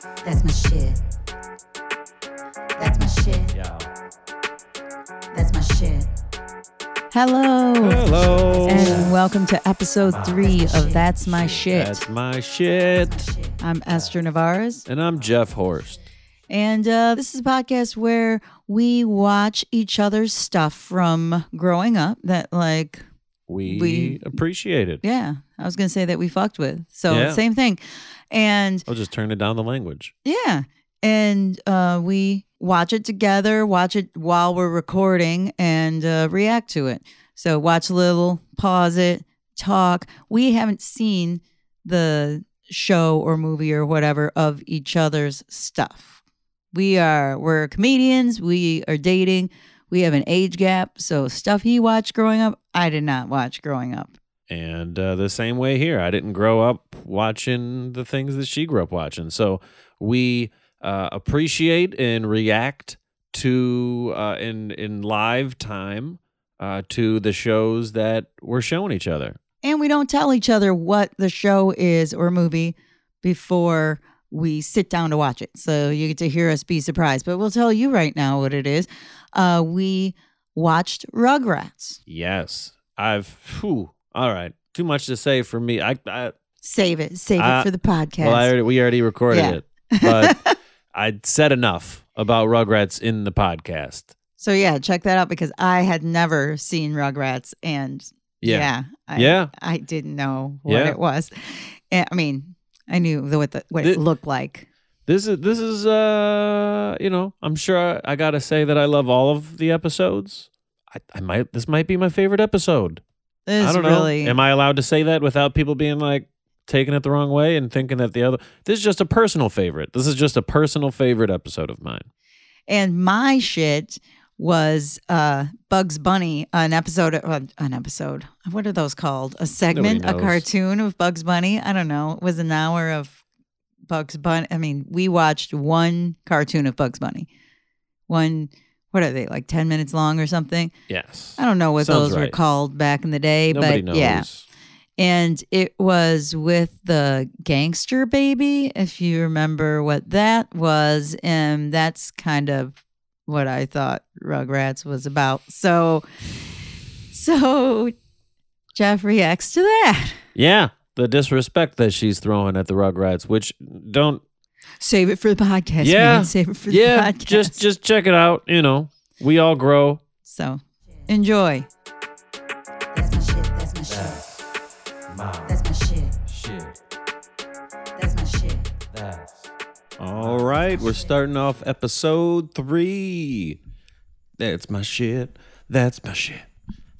That's my shit. That's my shit. Yeah. That's my shit. Hello. Hello. And welcome to episode three That's of shit. That's My Shit. That's my shit. Shit. I'm Esther Navarez. And I'm Jeff Horst. And uh, this is a podcast where we watch each other's stuff from growing up that, like, We, We- appreciate it. yeah, I was going to say that we fucked with. So, Yeah. same thing. And I'll just turn it down the language. yeah. And uh, we watch it together, watch it while we're recording, and uh, react to it. So watch a little, pause it, talk. We haven't seen the show or movie or whatever of each other's stuff. We are we're comedians. We are dating. We have an age gap. So stuff he watched growing up, I did not watch growing up. And uh, the same way here. I didn't grow up watching the things that she grew up watching. So we uh, appreciate and react to uh, in in live time uh, to the shows that we're showing each other. And we don't tell each other what the show is or movie before we sit down to watch it. So you get to hear us be surprised. But we'll tell you right now what it is. Uh, we watched Rugrats. Yes, I've. Whew, all right, too much to say for me. I, I Save it. Save Uh, it for the podcast. well, I already, we already recorded Yeah. it, but I said enough about Rugrats in the podcast. so yeah, check that out because I had never seen Rugrats and Yeah, yeah, I, Yeah. I didn't know what Yeah. it was. I mean, I knew the, what the, what it looked like. this is this is uh you know I'm sure I, I got to say that I love all of the episodes. I, I might this might be my favorite episode. This I don't know. really Am I allowed to say that without people being like taking it the wrong way and thinking that the other this is just a personal favorite. This is just a personal favorite episode of mine. And my shit was uh Bugs Bunny, an episode uh, an episode. What are those called? A segment, a cartoon of Bugs Bunny? I don't know. It was an hour of Bugs Bunny. I mean, we watched one cartoon of Bugs Bunny. One what are they? Like 10 minutes long or something? Yes. I don't know what Sounds those were called back in the day, Nobody but knows. yeah. And it was with the gangster baby, if you remember what that was. And that's kind of what I thought Rugrats was about. So, so Jeff reacts to that. Yeah, the disrespect that she's throwing at the Rugrats, which don't Save it for the podcast. Yeah. man. Save it for yeah, the podcast. just just check it out. You know, we all grow. so enjoy. All right, we're starting off episode three. That's my shit. That's my shit.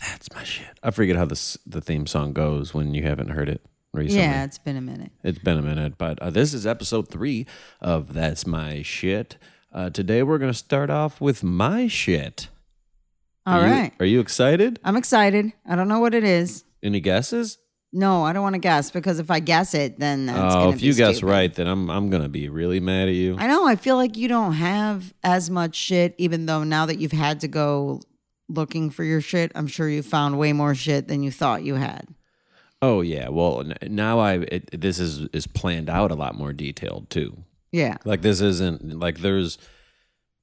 That's my shit. I forget how this the theme song goes when you haven't heard it recently. Yeah, it's been a minute. It's been a minute, but uh, this is episode three of That's My Shit. Uh, today we're going to start off with my shit. All Are you- right. Are you excited? I'm excited. I don't know what it is. Any guesses? No, I don't want to guess because if I guess it, then that's Oh, gonna if be you guess stupid. right, then I'm I'm gonna be really mad at you. I know. I feel like you don't have as much shit, even though now that you've had to go looking for your shit, I'm sure you found way more shit than you thought you had. Oh yeah. Well, n- now I it, this is is planned out a lot more detailed too. Yeah. Like this isn't like there's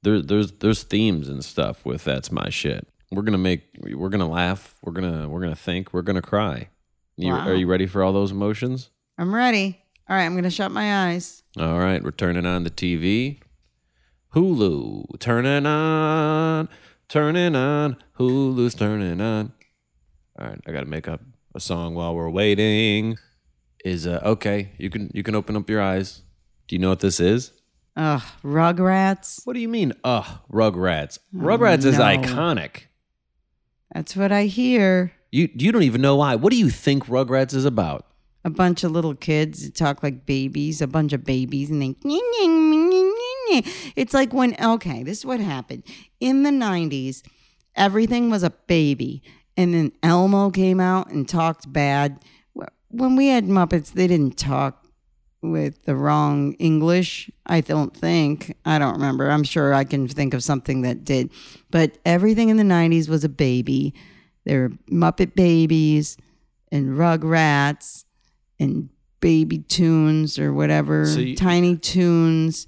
there there's there's themes and stuff with that's my shit. We're gonna make we're gonna laugh. We're gonna we're gonna think. We're gonna cry. You, Wow. Are you ready for all those emotions? I'm ready. All right. I'm going to shut my eyes. All right, we're turning on the TV. Hulu, turning on, turning on. Hulu's turning on. All right, I got to make up a song while we're waiting. Is uh okay? You can you can open up your eyes. Do you know what this is? Ugh. Rugrats. What do you mean? Ugh, Rugrats. Rugrats is no. iconic. That's what I hear. You you don't even know why. What do you think Rugrats is about? A bunch of little kids talk like babies, a bunch of babies, and they. It's like when, okay, this is what happened. In the 90s, everything was a baby. And then Elmo came out and talked bad. When we had Muppets, they didn't talk with the wrong English. I don't think. I don't remember. I'm sure I can think of something that did. But everything in the 90s was a baby. There were Muppet babies and Rugrats and baby tunes or whatever, So you- Tiny Toons,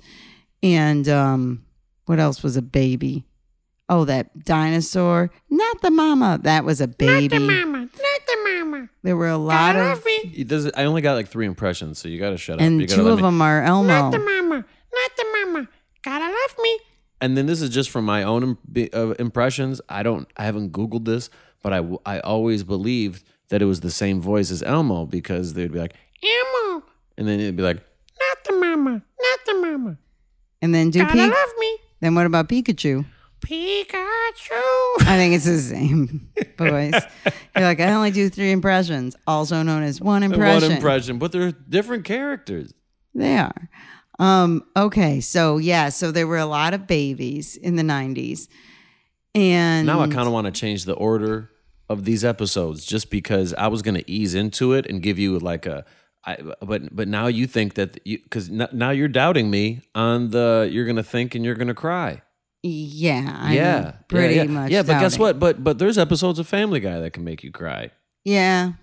and um, what else was a baby? Oh, that dinosaur, not the mama. That was a baby. Not the mama, not the mama. There were a lot I of, love me, He does. I only got like three impressions, so you got to shut up. and two of me- them are Elmo. not the mama, not the mama. Gotta love me. And then this is just from my own im- uh, impressions. I don't. I haven't Googled this, but I, I always believed that it was the same voice as Elmo because they'd be like, Elmo, and then it'd be like, not the mama, not the mama. And then do Gotta Pi- love me, Then what about Pikachu? Pikachu. I think it's the same voice. You're like, I only do three impressions, also known as one impression. one impression, but they're different characters. They are. Um, okay, so yeah, so there were a lot of babies in the 90s. And Now I kind of want to change the order of these episodes just because I was going to ease into it and give you like a. I, but but now you think that you because now you're doubting me on the you're gonna think and you're gonna cry. yeah, I'm yeah, pretty yeah, yeah. much. Yeah, but guess what? But but there's episodes of Family Guy that can make you cry. Yeah,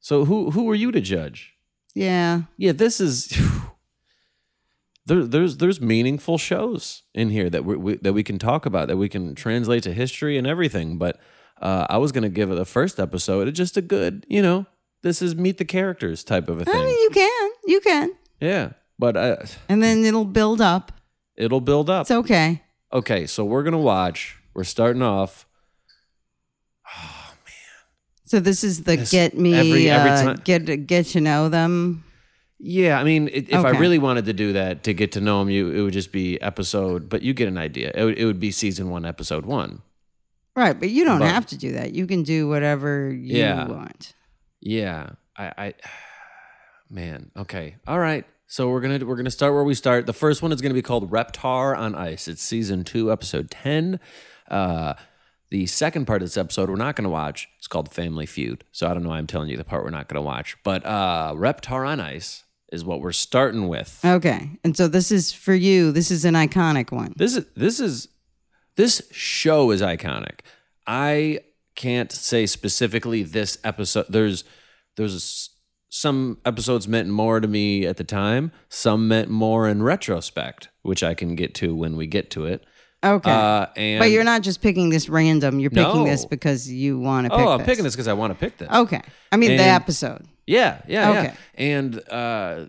So who who are you to judge? yeah. Yeah, this is. There, there's there's meaningful shows in here that we, we that we can talk about that we can translate to history and everything. But uh, I was gonna give it the first episode just a good, you know, this is meet the characters type of a thing. mean, you can, you can, yeah, but uh, and then it'll build up. it'll build up. It's okay. Okay, so we're gonna watch. We're starting off. Oh man! So this is the This- get me, every- every uh, time- get get to know them. Yeah, I mean, it, if I really wanted to do that to get to know him, you it would just be episode. But you get an idea. It would, it would be season one, episode one. Right, but you don't But- have to do that. You can do whatever you Yeah. want. Yeah, I, I, man. Okay, all right. So we're gonna we're gonna start where we start. The first one is gonna be called Reptar on Ice. It's season two, episode ten. Uh, the second part of this episode we're not gonna watch. It's called Family Feud. So I don't know. why I'm telling you the part we're not gonna watch, but uh, Reptar on Ice is what we're starting with. Okay, and so this is for you. This is an iconic one. This is this is this show is iconic. I can't say specifically this episode. There's there's some episodes meant more to me at the time. Some meant more in retrospect, which I can get to when we get to it. Okay, Uh, and but you're not just picking this random. You're picking this because you want to pick. Oh, I'm this. picking this because I want to pick this. Okay, I mean the And- episode. Yeah, yeah, yeah. Okay. And uh,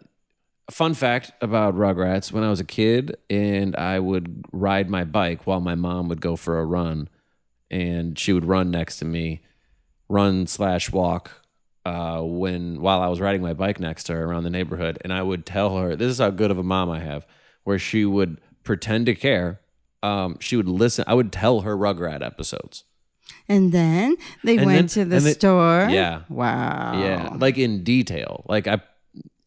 fun fact about Rugrats: when I was a kid, and I would ride my bike while my mom would go for a run, and she would run next to me, run slash walk. Uh, when while I was riding my bike next to her around the neighborhood, and I would tell her, "This is how good of a mom I have," where she would pretend to care. Um, she would listen. I would tell her Rugrat episodes. And then they And went then- to the they- store. Yeah. Wow. Yeah, like in detail. Like I,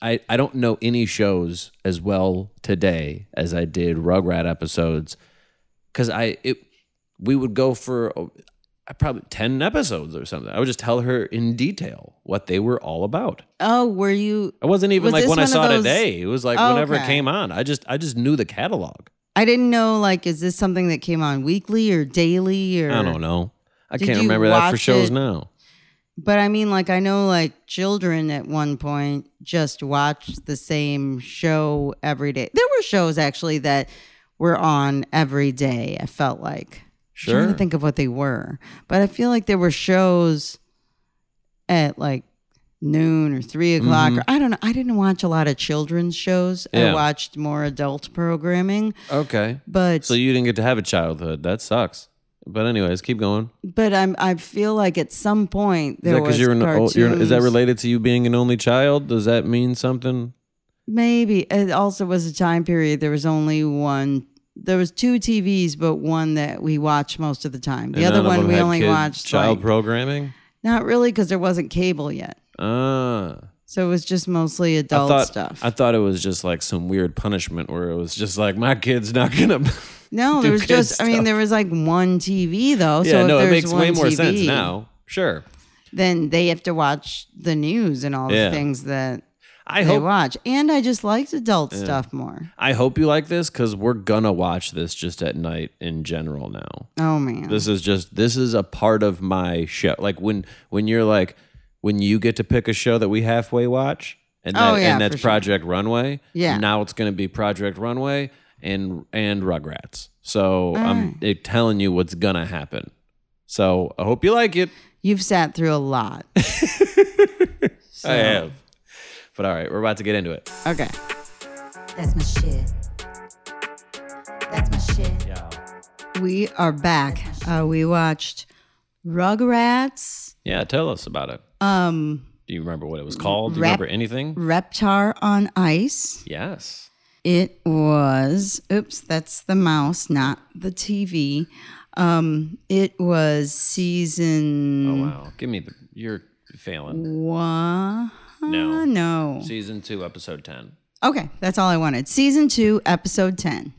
I, I don't know any shows as well today as I did Rugrat episodes, because I it we would go for uh, probably ten episodes or something. I would just tell her in detail what they were all about. Oh, were you? I wasn't even Was like when I saw it those- today. It was like whenever it came on. I just I just knew the catalog. I didn't know. Like, is this something that came on weekly or daily or? I don't know. I Did can't you remember that for watch shows it? now. But I mean, like, I know, like, children at one point just watched the same show every day. There were shows actually that were on every day. I felt like. I'm trying to think of what they were, but I feel like there were shows at like noon or three o'clock. Or, I don't know. I didn't watch a lot of children's shows. I Mm-hmm. Watched more adult programming, Okay. but So you didn't get to have a childhood. That sucks. But anyways, keep going. but I'm I feel like at some point Is there that was you're an oh, you're, is that related to you being an only child? Does that mean something? Maybe it also was a time period. There was only one. There was two TVs, but one that we watched most of the time. The And other one we only watched child like, programming. not really because there wasn't cable yet, Ah, so it was just mostly I adult thought stuff. I thought it was just like some weird punishment where it was just like my kid's not gonna. no, there was just. I mean, there was like one TV though. yeah, so if no, it makes way more sense TV, now. Sure. Then they have to watch the news and all Yeah. the things that I they hope watch. And I just liked adult stuff more. I hope you like this because we're gonna watch this just at night in general now. Oh man. This is just this is a part of my show. Like when when you're like when you get to pick a show that we halfway watch, and Oh, yeah, and that's for sure. Project Runway. Yeah. Now it's going to be Project Runway and and Rugrats. So I'm eh, telling you what's gonna happen. So I hope you like it. You've sat through a lot. I have. But all right, we're about to get into it. Okay. That's my shit. That's my shit. Yeah. We are back. Uh, we watched Rugrats, Yeah. Tell us about it. um, Do you remember what it was called? Do you Rep- remember anything? Reptar on Ice. Yes. It was, oops, that's the mouse, not the TV. Um, it was season Oh wow. Give me the. You're failing. one. No. No. Season two, episode ten. Okay, that's all I wanted. Season two, episode 10.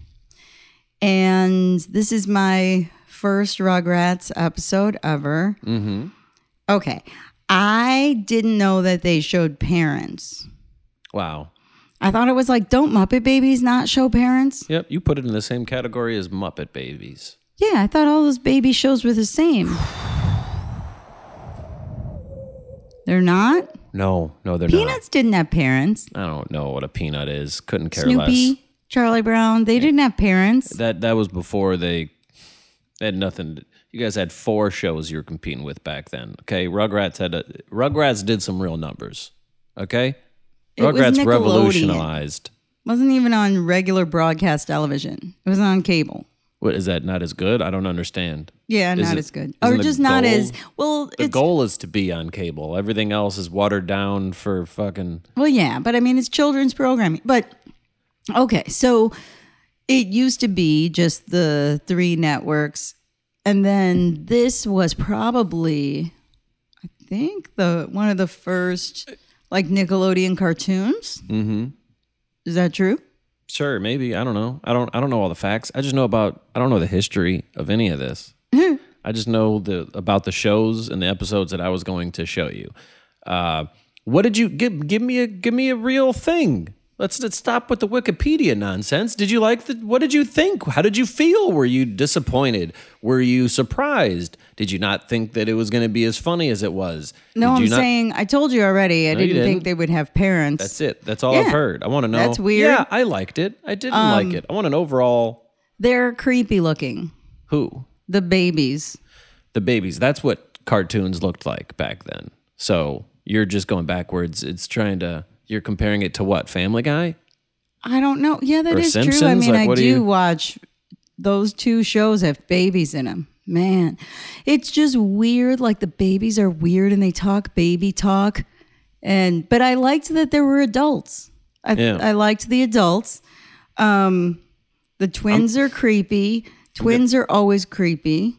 And this is my first Rugrats episode ever. Mm-hmm. Okay. I didn't know that they showed parents. Wow. I thought it was like, don't Muppet Babies not show parents? Yep. You put it in the same category as Muppet Babies. Yeah, I thought all those baby shows were the same. They're not? No, no, they're Peanuts didn't have parents. I don't know what a peanut is. Couldn't care Snoopy, less. Charlie Brown, they didn't have parents. That that was before they, they had nothing. You guys had four shows you were competing with back then. Okay, Rugrats had a, Rugrats did some real numbers. Okay, It Rugrats Nickelodeon. revolutionized. Wasn't even on regular broadcast television. It was on cable. What is that? Not as good? I don't understand. Yeah, Is not it- as good. Or just not as well. The It's goal is to be on cable. Everything else is watered down for fucking. well, yeah, but I mean, it's children's programming. But okay, so it used to be just the three networks, and then this was probably, I think, the one of the first like Nickelodeon cartoons. Mm-hmm. Is that true? Sure, maybe. I don't know. I don't. I don't know all the facts. I just know about. I don't know the history of any of this. I just know the about the shows and the episodes that I was going to show you. Uh, what did you give? Give me a give me a real thing. Let's, let's stop with the Wikipedia nonsense. Did you like the? What did you think? How did you feel? Were you disappointed? Were you surprised? Did you not think that it was going to be as funny as it was? No, I'm not- saying I told you already. I No, didn't think didn't. they would have parents. That's it. That's all I've heard. I want to know. That's weird. Um, Yeah, I liked it. I didn't like it. I want an overall. They're creepy looking. Who? The babies. the babies. That's what cartoons looked like back then. So you're just going backwards. It's trying to. You're comparing it to what? Family Guy? I don't know. Yeah, that Or is true. I Simpsons? mean, Like, I what do, do you- watch those two shows have babies in them. Man, it's just weird. Like the babies are weird and they talk baby talk. And but I liked that there were adults. I Yeah. I liked the adults. Um, the twins are creepy. Twins are always creepy.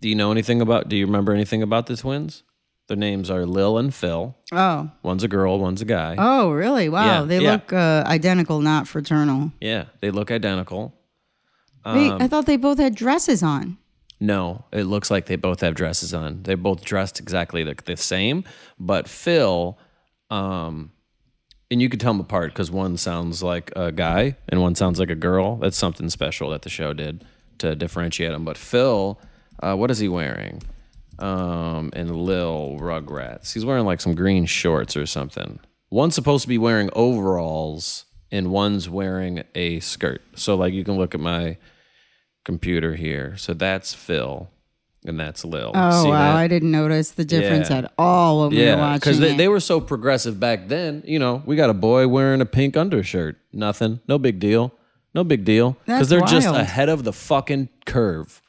Do you know anything about? Do you remember anything about the twins? Their names are Lil and Phil. Oh, One's a girl. One's a guy. oh, really? Wow, Yeah, they yeah. look uh, identical, not fraternal. Yeah, they look identical. Wait, Um, I thought they both had dresses on. No, it looks like they both have dresses on. They're both dressed exactly the, the same, but Phil, um, and you could tell them apart because one sounds like a guy and one sounds like a girl. That's something special that the show did to differentiate them. But Phil, uh, what is he wearing? Um, and Lil Rugrats, he's wearing like some green shorts or something. One's supposed to be wearing overalls and one's wearing a skirt. So like you can look at my computer here. So that's Phil, and that's Lil. Oh See wow, that? I didn't notice the difference Yeah. at all when we were yeah, watching because they, it. they were so progressive back then. You know, we got a boy wearing a pink undershirt. Nothing. No big deal. No big deal. Because they're just ahead of the fucking curve.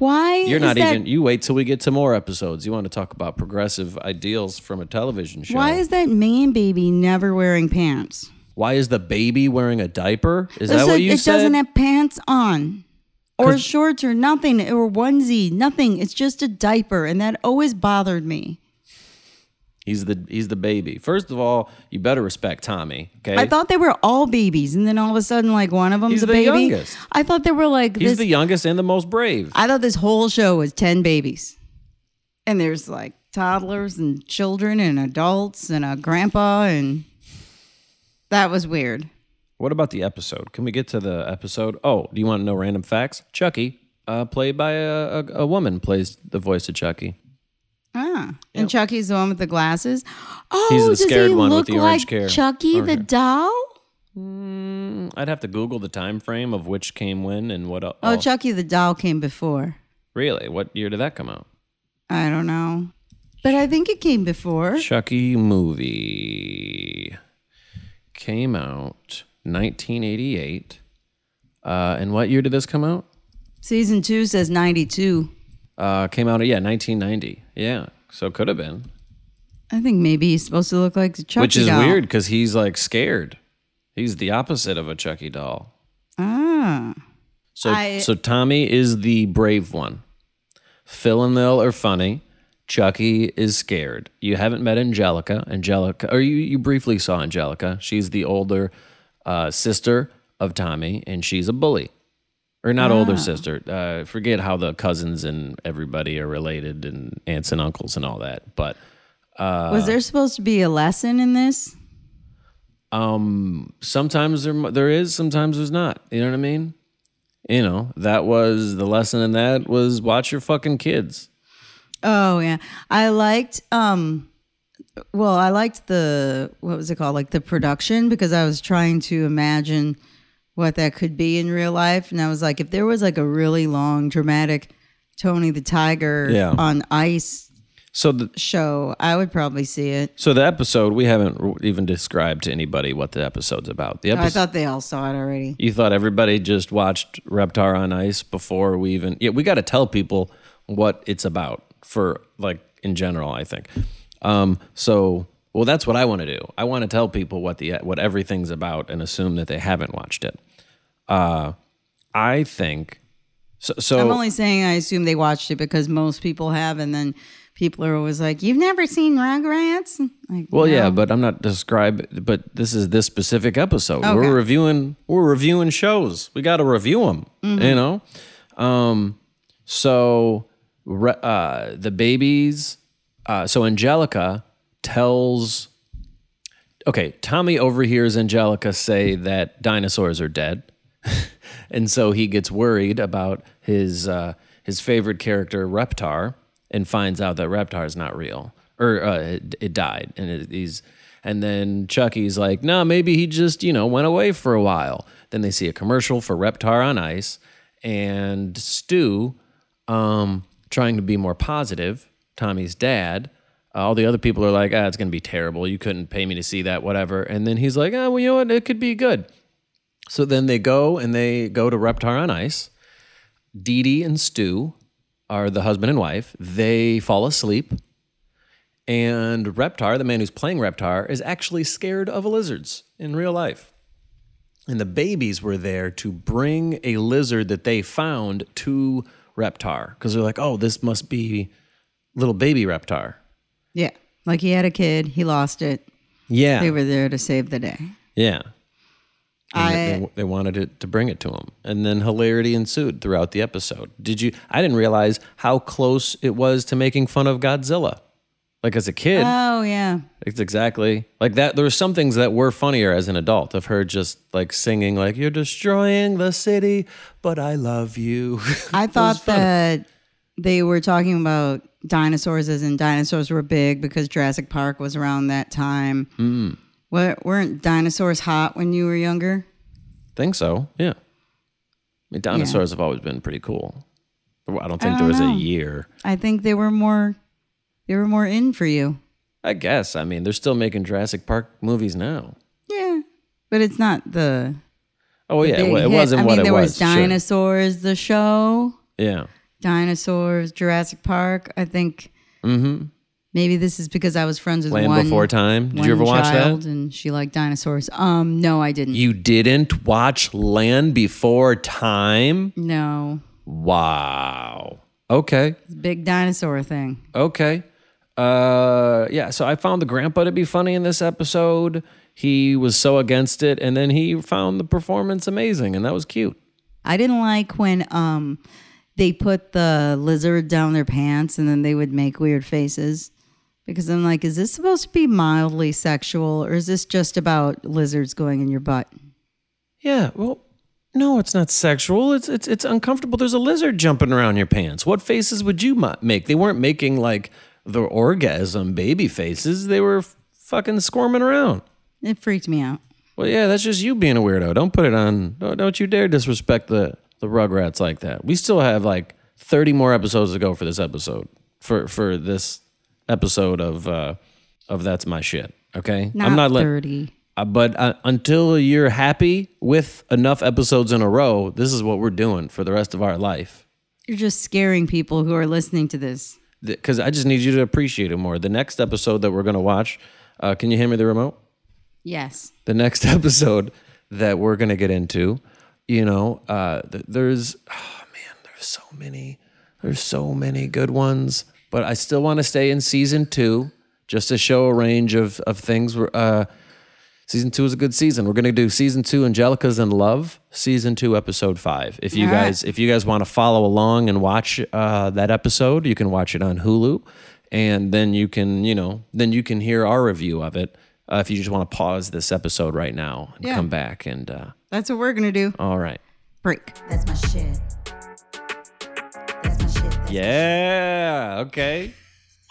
Why You're is not that, even. You wait till we get to more episodes. You want to talk about progressive ideals from a television show. Why is that man baby never wearing pants? Why is the baby wearing a diaper? Is that what you it said? It doesn't have pants on, or shorts, or nothing, or onesie, nothing. It's just a diaper, and that always bothered me. He's the he's the baby. First of all, you better respect Tommy. Okay. I thought they were all babies, and then all of a sudden, like one of them's He's a the baby. youngest. I thought they were like he's this. the youngest and the most brave. I thought this whole show was ten babies, and there's like toddlers and children and adults and a grandpa, and that was weird. What about the episode? Can we get to the episode? Oh, do you want to know random facts? Chucky, uh, played by a, a, a woman, plays the voice of Chucky. Ah, and Chucky's the one with the glasses. Oh, He's the does scared he one with look the orange like hair. Chucky the doll? I'd have to Google the time frame of which came when and what. el- Oh, Oh, Chucky the doll came before. really? What year did that come out? I don't know, but I think it came before. Chucky movie came out 1988. Uh, and what year did this come out? Season two says ninety-two. Uh, came out yeah 1990. Yeah, so could have been. I think maybe he's supposed to look like the Chucky Which is doll. weird because he's like scared. He's the opposite of a Chucky doll. Ah, So I- so Tommy is the brave one. Phil and Lil are funny. Chucky is scared. You haven't met Angelica. Angelica, or you, you briefly saw Angelica. She's the older uh, sister of Tommy, and she's a bully. Or not older sister. Uh, forget how the cousins and everybody are related, and aunts and uncles and all that. But uh, was there supposed to be a lesson in this? um, sometimes there there is, sometimes there's not. You know what I mean? You know that was the lesson in that was watch your fucking kids. Oh yeah, I liked. Um, well, I liked the what was it called, like the production, because I was trying to imagine what that could be in real life, and I was like, if there was like a really long, dramatic Tony the Tiger Yeah. on ice So the show, I would probably see it. so the episode we haven't even described to anybody what the episode's about. The Oh, I thought they all saw it already. you thought everybody just watched Reptar on Ice before we even yeah we got to tell people what it's about for like in general I think. Um, so well that's what I want to do. I want to tell people what the what everything's about and assume that they haven't watched it. Uh, I think so. so I'm only saying I assume they watched it because most people have, and then people are always like, "You've never seen Rugrats?" Like, Well, yeah, but I'm not describe. But this is this specific episode. Okay. We're reviewing. We're reviewing shows. We got to review them. Mm-hmm. You know. Um. So, uh, the babies. Uh, so Angelica tells. Okay, Tommy overhears Angelica say that dinosaurs are dead, and so he gets worried about his uh, his favorite character Reptar, and finds out that Reptar is not real, or uh, it, it died, and it, he's and then Chucky's like, no, maybe he just you know went away for a while. Then they see a commercial for Reptar on Ice, and Stu, um, trying to be more positive, Tommy's dad. uh, All the other people are like, ah, it's going to be terrible. You couldn't pay me to see that, whatever. And then he's like, ah, well, you know what? It could be good. So then they go and they go to Reptar on Ice. Didi and Stu are the husband and wife. They fall asleep. And Reptar, the man who's playing Reptar, is actually scared of lizards in real life. And the babies were there to bring a lizard that they found to Reptar because they're like, oh, this must be little baby Reptar. yeah, like he had a kid, he lost it. Yeah. They were there to save the day. Yeah. I they, they wanted it to bring it to him. And then hilarity ensued throughout the episode. Did you? I didn't realize how close it was to making fun of Godzilla. Like as a kid, oh yeah, it's exactly like that. There were some things that were funnier as an adult of her just like singing, like, You're destroying the city, but I love you. I thought that they were talking about dinosaurs as in dinosaurs were big because Jurassic Park was around that time. Hmm. What weren't dinosaurs hot when you were younger? Think so, yeah. I mean, dinosaurs have always been pretty cool. I don't think I there don't was know. a year. I think they were more they were more in for you. I guess. I mean, they're still making Jurassic Park movies now. Yeah. But it's not the Oh yeah, big well, it hit. wasn't I what mean, it there was. was sure. dinosaurs, the show, Yeah. dinosaurs, Jurassic Park. I think mm-hmm. Maybe this is because I was friends with. Land one Before Time. Did you ever watch child that? and she liked dinosaurs. Um, no, I didn't. You didn't watch Land Before Time? no, Wow. Okay. big dinosaur thing. Okay. Uh yeah, so I found the grandpa to be funny in this episode. He was so against it and then he found the performance amazing and that was cute. I didn't like when um they put the lizard down their pants and then they would make weird faces. Because I'm like, is this supposed to be mildly sexual or is this just about lizards going in your butt? Yeah, well, no, it's not sexual. It's it's it's uncomfortable. There's a lizard jumping around your pants. What faces would you make? They weren't making like the orgasm baby faces, they were fucking squirming around. It freaked me out. Well, yeah, that's just you being a weirdo. Don't put it on. Don't, don't you dare disrespect the the Rugrats like that. We still have like thirty more episodes to go for this episode. For for this episode of uh of that's my shit. Okay, Not, I'm not let- 30. uh, but uh, until you're happy with enough episodes in a row, this is what we're doing for the rest of our life. You're just scaring people who are listening to this. Because I just need you to appreciate it more. The next episode that we're gonna watch, uh, can you hand me the remote? Yes. the next episode that we're gonna get into, you know, uh, th- there's oh man, there's so many, there's so many good ones. But I still want to stay in season two, just to show a range of of things. We're, Uh, season two is a good season. We're gonna do season two, Angelica's in Love, season two, episode five. If you All right. guys, if you guys want to follow along and watch uh, that episode, you can watch it on Hulu, and then you can, you know, then you can hear our review of it. Uh, if you just want to pause this episode right now and Yeah. come back and uh, That's what we're going to do. all right Break. That's my shit. Yeah okay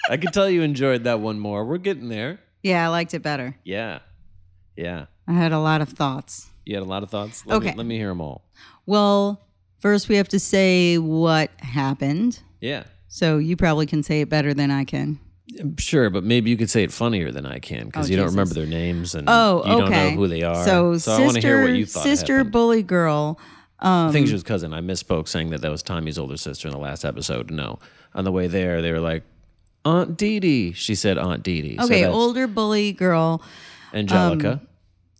i can tell you enjoyed that one more we're getting there Yeah, I liked it better. yeah yeah I had a lot of thoughts. you had a lot of thoughts let me, Okay. let me hear them all Well, first we have to say what happened. yeah So you probably can say it better than I can. sure but maybe you could say it funnier than i can because Oh, you don't remember their names and Oh, you okay. don't know who they are So, i sister, want to hear what you thought sister bully girl. I think she um, was cousin. I misspoke saying that that was Tommy's older sister in the last episode. No, on the way there, they were like, Aunt Didi. She said Aunt Didi. Okay, that's older bully girl. Angelica. Um,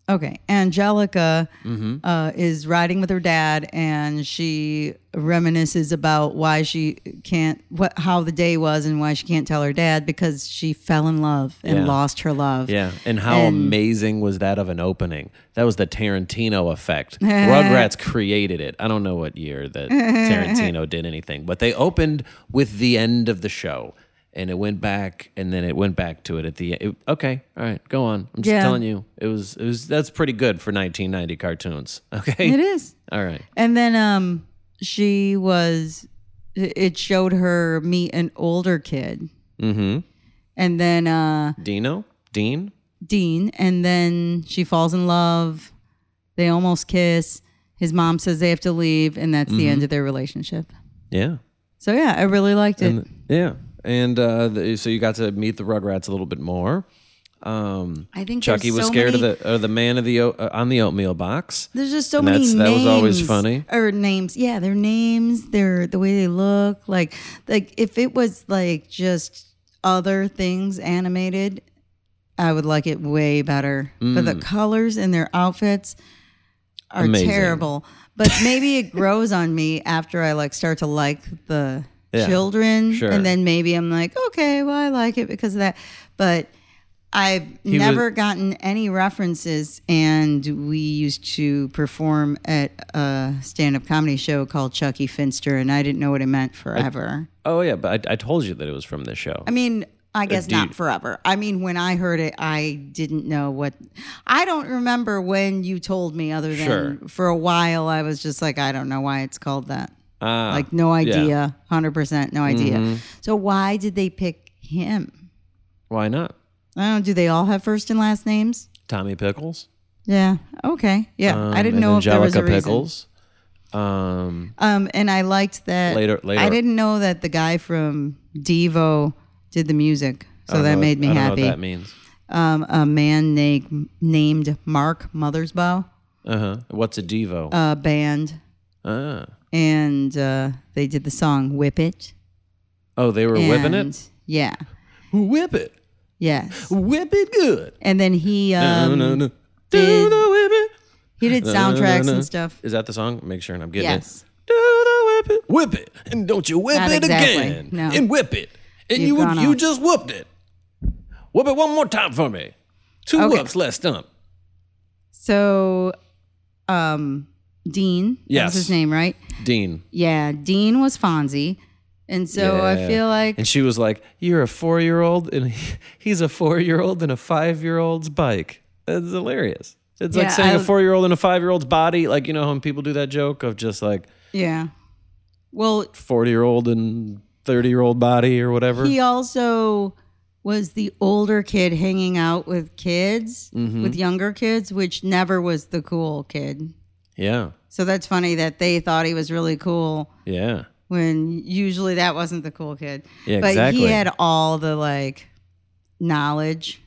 Okay, Angelica Mm-hmm. uh, is riding with her dad, and she reminisces about why she can't, what how the day was, and why she can't tell her dad because she fell in love and Yeah. lost her love. yeah, and how and- amazing was that of an opening? That was the Tarantino effect. Rugrats created it. I don't know what year that Tarantino did anything, but they opened with the end of the show. And it went back, and then it went back to it at the end. Okay, all right, go on. I'm just Yeah. telling you, it was, it was. That's pretty good for 1990 cartoons. Okay, It is. All right. And then um, she was, it showed her meet an older kid, Mm-hmm. and then uh, Dino? Dean? Dean, and then she falls in love. They almost kiss. His mom says they have to leave, and that's the end of their relationship. Yeah. So yeah, I really liked it. And, yeah. And uh, the, so you got to meet the Rugrats a little bit more. Um, I think Chucky was so scared many- of the the man of the uh, on the oatmeal box. There's just so And many that's- that names. was always funny. Or names, yeah, their names, their the way they look, like like if it was like just other things animated, I would like it way better. But the colors in their outfits are Mm. Amazing. terrible. But maybe it grows on me after I like start to like the Yeah, children, sure. and then maybe I'm like, okay, well, I like it because of that. But I've was- never gotten any references, and we used to perform at a stand-up comedy show called Chucky Finster, and I didn't know what it meant forever. Oh yeah, but I, I told you that it was from this show. I mean, I guess not forever. I mean, when I heard it, I didn't know what. I don't remember when you told me. Other than Sure. for a while, I was just like, I don't know why it's called that. Ah, like no. Idea, hundred percent, no idea. So why did they pick him? Why not? I don't. know, Do they all have first and last names? Tommy Pickles. Yeah. Okay. Yeah. I Um, didn't and know if there was a Angelica reason. Pickles. Um, Um, and I liked that. Later- later- I didn't know that the guy from Devo did the music, I so don't that know- made me I don't happy. Know what that means. um, a man na- named Mark Mothersbaugh, Uh huh. What's a Devo? a band, ah. And uh, they did the song "Whip It." Oh, they were whipping And- it. Yeah. Whip it. Yes. Whip it good. And then he um, no, no, no. did- Do the whip it. he did soundtracks and stuff. Is that the song? Make sure I'm getting Yes. it. Do the whip it, whip it, and don't you whip Not it exactly, again, no. and whip it, and You've you gone you off. just whooped it. Whoop it one more time for me. Two Okay. whoops, less stump. So, um, Dean. That Yes. was his name, right? Dean. Yeah, Dean was Fonzie. And so I feel like And she was like, "You're a four year old, and he's a four year old in a five year old's bike." That's hilarious. It's like saying a I- four year old in a five year old's body. Like you know when people do that joke of just like yeah. Well, forty year old and 30 year old body or whatever. He also was the older kid hanging out with kids, Mm-hmm. with younger kids, which never was the cool kid. yeah. So that's funny that they thought he was really cool Yeah. when usually that wasn't the cool kid. Yeah, but exactly. he had all the like knowledge.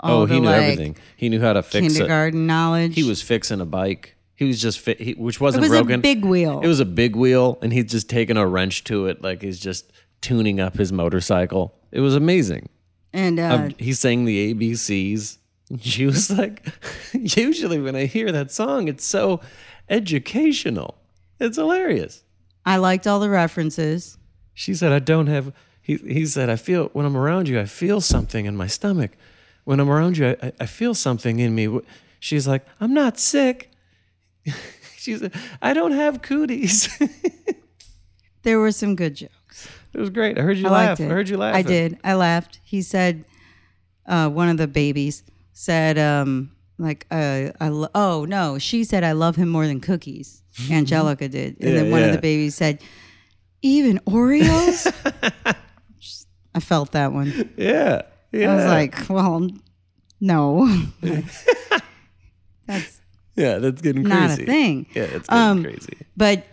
Oh, the, he knew like, everything. He knew how to fix it. Kindergarten knowledge. He was fixing a bike. He was just fit, he, which wasn't it was broken. a big wheel. It was a big wheel, and he's just taking a wrench to it, like he's just tuning up his motorcycle. It was amazing. and uh, he sang the ABCs. She was like, usually when I hear that song, it's so educational. It's hilarious. I liked all the references. She said, I don't have, he, he said, I feel, when I'm around you, I feel something in my stomach. When I'm around you, I, I feel something in me. She's like, I'm not sick. She said, I don't have cooties. There were some good jokes. it was great. I heard you I laugh. I heard you laugh. I did. I laughed. He said, uh, one of the babies said, um, like, uh, I lo- oh no, she said, I love him more than cookies. Angelica did. And Yeah, then one of the babies said, even Oreos? I felt that one. Yeah. Yeah. I was like, well, no, that's yeah, that's getting crazy. not a thing. Yeah, it's getting Um, crazy. But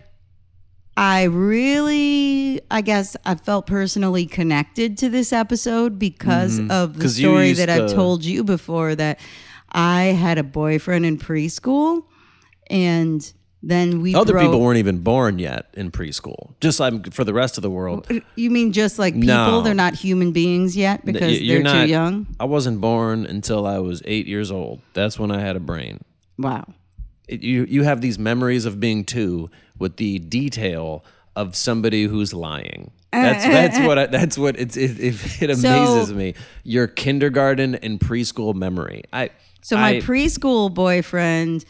I really, I guess, I felt personally connected to this episode because of the Mm-hmm. 'Cause you story that I've told you before that I had a boyfriend in preschool, and then we Other people weren't even born yet in preschool. Just like for the rest of the world. Uh, you mean just like people? No. They're not human beings yet because Y- they're too young. I wasn't born until I was eight years old. That's when I had a brain. Wow. It- you you have these memories of being two with the detail of somebody who's lying. That's that's what I, that's what it's it, it, it amazes So- me. Your kindergarten and preschool memory. I So my I- preschool boyfriend,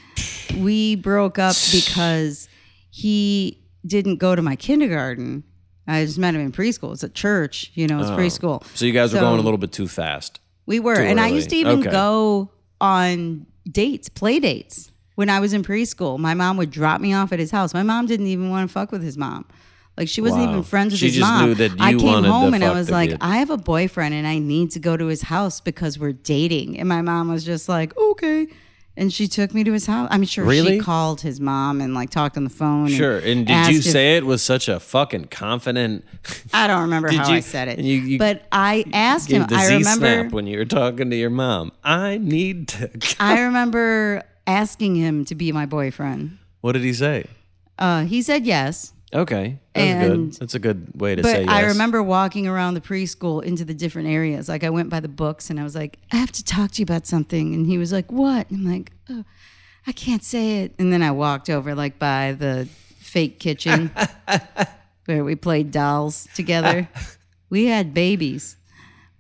we broke up because he didn't go to my kindergarten. I just met him in preschool. It's at church, you know, it's oh. preschool. Oh. so you guys were going a little bit too fast. We were, and I used to even Okay. go on dates, play dates. When I was in preschool, my mom would drop me off at his house. My mom didn't even want to fuck with his mom. Like she wasn't Wow. even friends with She his just mom. knew that I came home and I was like, kid. I have a boyfriend and I need to go to his house because we're dating. And my mom was just like, okay. And she took me to his house. I'm sure Really? she called his mom and like talked on the phone. Sure. And did asked you if- say it with such a fucking confident? I don't remember how you- I said it. you- you but I asked him. The I Z remember. snap when you were talking to your mom. I need to. I remember asking him to be my boyfriend. What did he say? Uh, he said yes. Okay, that's And- good. That's a good way to But say yes. I remember walking around the preschool into the different areas. Like I went by the books and I was like, I have to talk to you about something. And he was like, What? And I'm like, oh, I can't say it. And then I walked over like by the fake kitchen where we played dolls together. we had babies.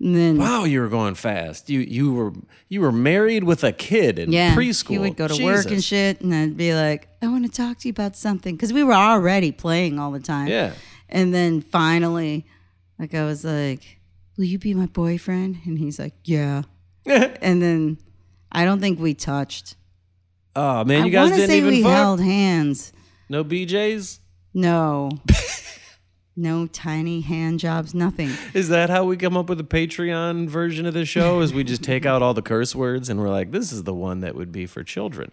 And then Wow, you were going fast. You you were you were married with a kid in yeah, preschool. he would go to work and shit, and I'd be like, I want to talk to you about something because we were already playing all the time. Yeah. And then finally, like I was like, "Will you be my boyfriend?" And he's like, "Yeah." and then I don't think we touched. Oh man, you I guys didn't say even we fuck. held hands. No BJ's. No. no tiny hand jobs. Nothing. Is that how we come up with the Patreon version of the show? Is we just take out all the curse words and we're like, this is the one that would be for children.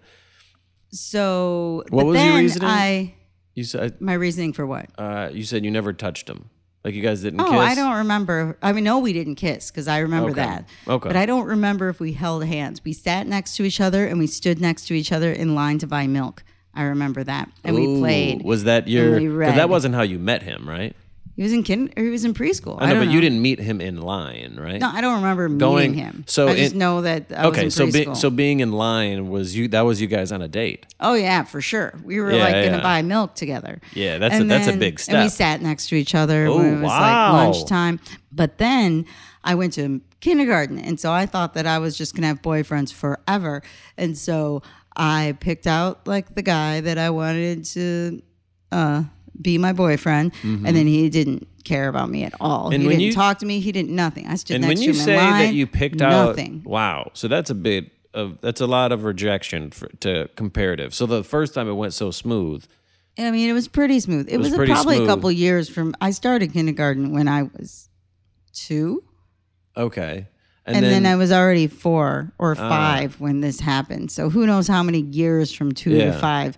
So What was your reasoning? I You said my reasoning for what? uh, you said you never touched him. Like you guys didn't Oh, kiss. I don't remember. I mean, no, we didn't kiss because I remember Okay. that. Okay. But I don't remember if we held hands. We sat next to each other and we stood next to each other in line to buy milk. I remember that. And we played. Was that your? Because that wasn't how you met him, right? He was in kin or he was in preschool. I know, don't but you didn't meet him in line, right? No, I don't remember Going- meeting him. so I just it- know that I okay, was so in be, so being in line was you? That was you guys on a date. oh yeah, for sure. We were Yeah, like gonna buy milk together. Yeah, that's a- And that's a then- big And we sat next to each other Oh, when it was wow. like lunchtime. But then I went to kindergarten, and so I thought that I was just gonna have boyfriends forever. And so I picked out like the guy that I wanted to uh, be my boyfriend, and then he didn't care about me at all. Mm-hmm. And he didn't you- talk to me. He didn't nothing. I stood And next when you to him say line. that you picked out, nothing. wow, so that's a bit of that's a lot of rejection for, to comparative. So the first time it went so smooth, I mean, it was pretty smooth. It, was was, a- probably smooth. a couple years from. I started kindergarten when I was two, Okay. And, then, I was already four or five when this happened. So who knows how many years from two Yeah. to five?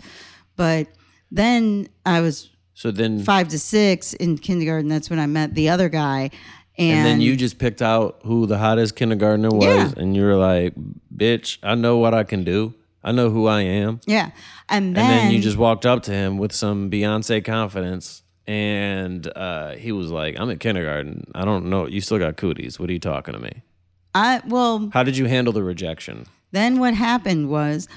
But then I was so then five to six in kindergarten. That's when I met the other guy, and, and then you just picked out who the hottest kindergartner was Yeah. and you were like, "Bitch, I know what I can do. I know who I am." yeah, and then, And then you just walked up to him with some Beyonce confidence and uh, he was like, "I'm in kindergarten. I don't know. You still got cooties. What are you talking to me?" I well How did you handle the rejection? Then what happened was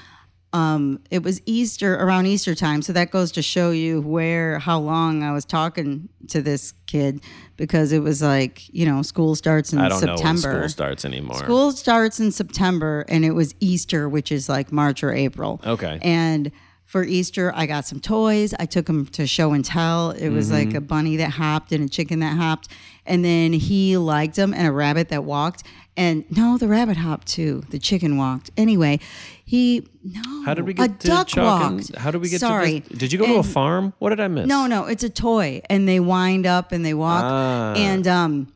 um, it was Easter around Easter time, so that goes to show you where how long I was talking to this kid because it was like you know school starts in I don't know September. when school starts anymore. School starts in September, and it was Easter, which is like March or April. Okay. And for Easter, I got some toys. I took him to show and tell. It was like Mm-hmm. a bunny that hopped and a chicken that hopped. And then he liked them and a rabbit that walked. And no, the rabbit hopped too. The chicken walked. Anyway, he no. How did we a get to duck and- walked. how did we get Sorry. to this? Did you go to a farm? What did I miss? no, no, it's a toy, and they wind up and they walk. Ah. And um,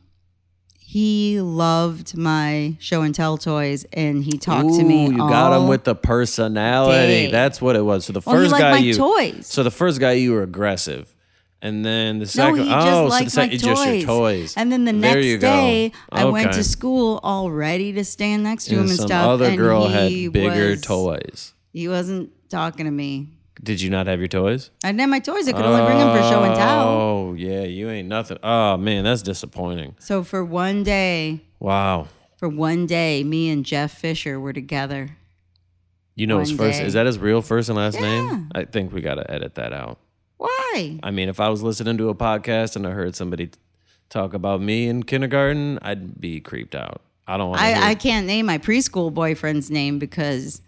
he loved my show and tell toys, and he talked to me. Ooh, you got him with the personality. day. That's what it was. So the Well, he first guy my you toys. So the first guy you were aggressive. And then the No, second he oh, just so the liked sec- my toys. just your toys. And then the There next you go. day, I went Okay. to school all ready to stand next to him and and some stuff. other and girl he had bigger was- toys. He wasn't talking to me. Did you not have your toys? I didn't have my toys. I could only bring them for show and tell. Oh, yeah, you ain't nothing. Oh man, that's disappointing. So for one day, Wow. for one day, me and Jeff Fisher were together. You know his One first day. is that his real first and last name? I think we gotta edit that out. Why? I mean, if I was listening to a podcast and I heard somebody talk about me in kindergarten, I'd be creeped out. I don't want to I, I can't name my preschool boyfriend's name because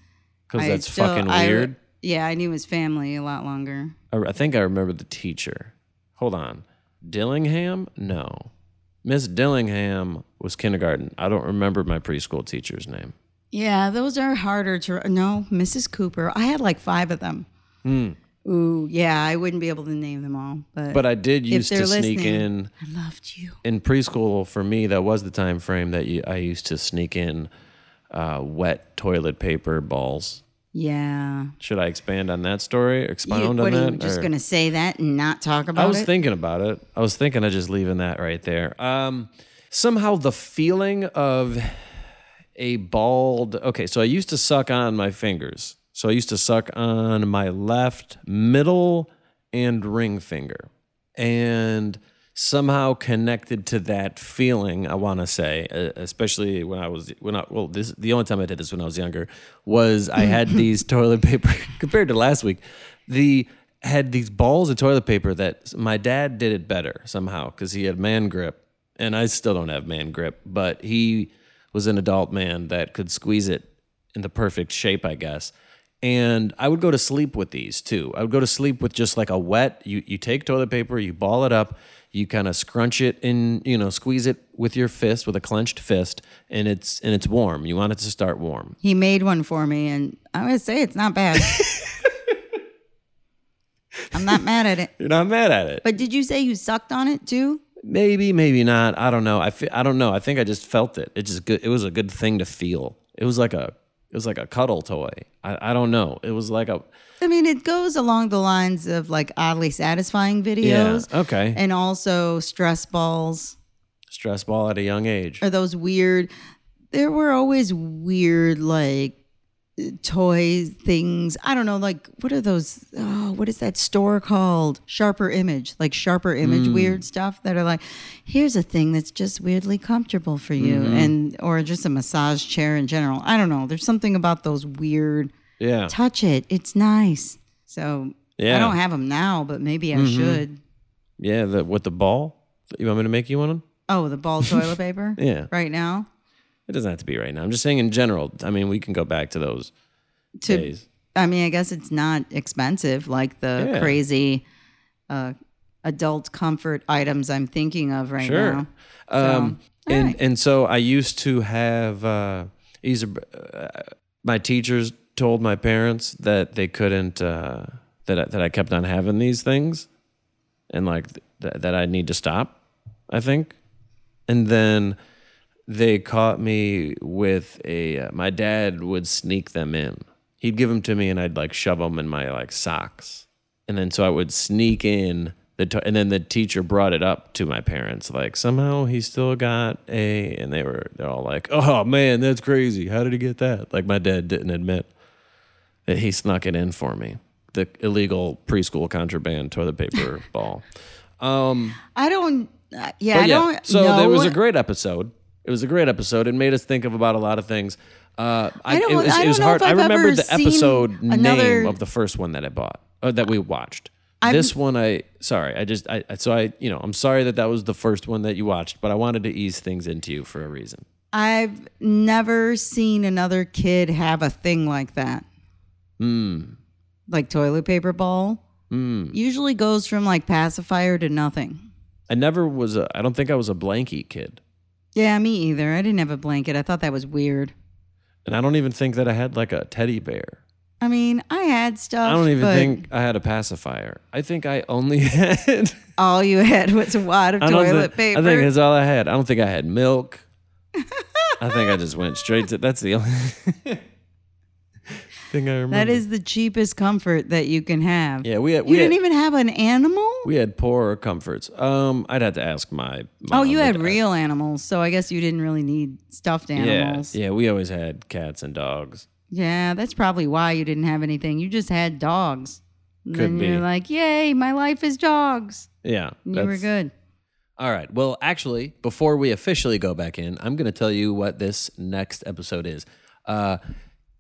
because I that's still- fucking I- weird. yeah, I knew his family a lot longer. I, I think I remember the teacher. Hold on, Dillingham? No, Miss Dillingham was kindergarten. I don't remember my preschool teacher's name. Yeah, those are harder to. No, Mrs. Cooper. I had like five of them. Hmm. Ooh, yeah, I wouldn't be able to name them all, but. But I did used to sneak in I loved you. in preschool. For me, that was the time frame that you, I used to sneak in uh, wet toilet paper balls. Yeah. Should I expand on that story? You, what on that? are you just going to say that and not talk about it? I was it? thinking about it. I was thinking of just leaving that right there. Um, somehow the feeling of a bald. Okay, so I used to suck on my fingers. So I used to suck on my left middle and ring finger, and somehow connected to that feeling. I want to say, especially when I was when I well, this the only time I did this when I was younger was I had these toilet paper compared to last week. The had these balls of toilet paper that my dad did it better somehow because he had man grip, and I still don't have man grip, but he was an adult man that could squeeze it in the perfect shape, I guess. And I would go to sleep with these too. I would go to sleep with just like a wet. You you take toilet paper, you ball it up, you kind of scrunch it in, you know, squeeze it with your fist with a clenched fist, and it's and it's warm. You want it to start warm. he made one for me, and I would say it's not bad. I'm not mad at it. You're not mad at it. But did you say you sucked on it too? Maybe, maybe not. I don't know. I fe- I don't know. I think I just felt it. It just good. It was a good thing to feel. It was like a it was like a cuddle toy. I, I don't know. It was like a I mean, it goes along the lines of like oddly satisfying videos. Yeah, okay. And also stress balls stress ball at a young age. or those weird. There were always weird like toy things. I don't know, like what are those? Oh, what is that store called? Sharper Image, like Sharper Image, Mm. weird stuff that are like, here's a thing that's just weirdly comfortable for you, Mm-hmm. and or just a massage chair in general. I don't know. There's something about those weird. Yeah. Touch it. It's nice. So Yeah. Mm-hmm. I don't have them now, but maybe I should. Yeah. The with the ball. You want me to make you one? Oh, the ball toilet paper. Yeah. Right now. It doesn't have to be right now. I'm just saying in general. I mean, we can go back to those To days. I mean, I guess it's not expensive like the Yeah. crazy uh, adult comfort items I'm thinking of right Sure. now. Um, and right. and so I used to have uh, uh, my teachers told my parents that they couldn't uh, that I, that I kept on having these things, and like th- that I need to stop. I think, and then they caught me with a. Uh, my dad would sneak them in. He'd give them to me, and I'd like shove them in my like socks, and then so I would sneak in the. To- and then the teacher brought it up to my parents, like somehow he still got a, and they were they're all like, "Oh man, that's crazy! How did he get that?" Like my dad didn't admit that he snuck it in for me, the illegal preschool contraband toilet paper ball. Um, I don't. Uh, yeah, but I don't. so know. it was a great episode. It was a great episode. It made us think of about a lot of things. Uh, I, I don't- it was, I it was hard. if I I've remember ever the episode another- name of the first one that I bought, or that we watched. I'm- this one, I sorry, I just, I so I, you know, I'm sorry that that was the first one that you watched, but I wanted to ease things into you for a reason. I've never seen another kid have a thing like that. Hmm. Like toilet paper ball. Usually goes from like pacifier to nothing. I never was. A, I don't think I was a blankie kid, Yeah, me either. I didn't have a blanket. I thought that was weird. and I don't even think that I had like a teddy bear. I mean, I had stuff. I don't even but think I had a pacifier. I think I only had. all you had was a wad of I don't toilet thi- paper. I think that's all I had. I don't think I had milk. I think I just went straight to. That's the only thing I remember. that is the cheapest comfort that you can have. Yeah, we had. You We didn't had, even have an animal? we had poorer comforts. Um, I'd have to ask my. oh, you but had I- real animals, so I guess you didn't really need stuffed animals. yeah. yeah, We always had cats and dogs. Yeah, that's probably why you didn't have anything. You just had dogs. And Could then be. you're like, yay, my life is dogs. Yeah, And you were good. All right. Well, actually, before we officially go back in, I'm going to tell you what this next episode is. Uh,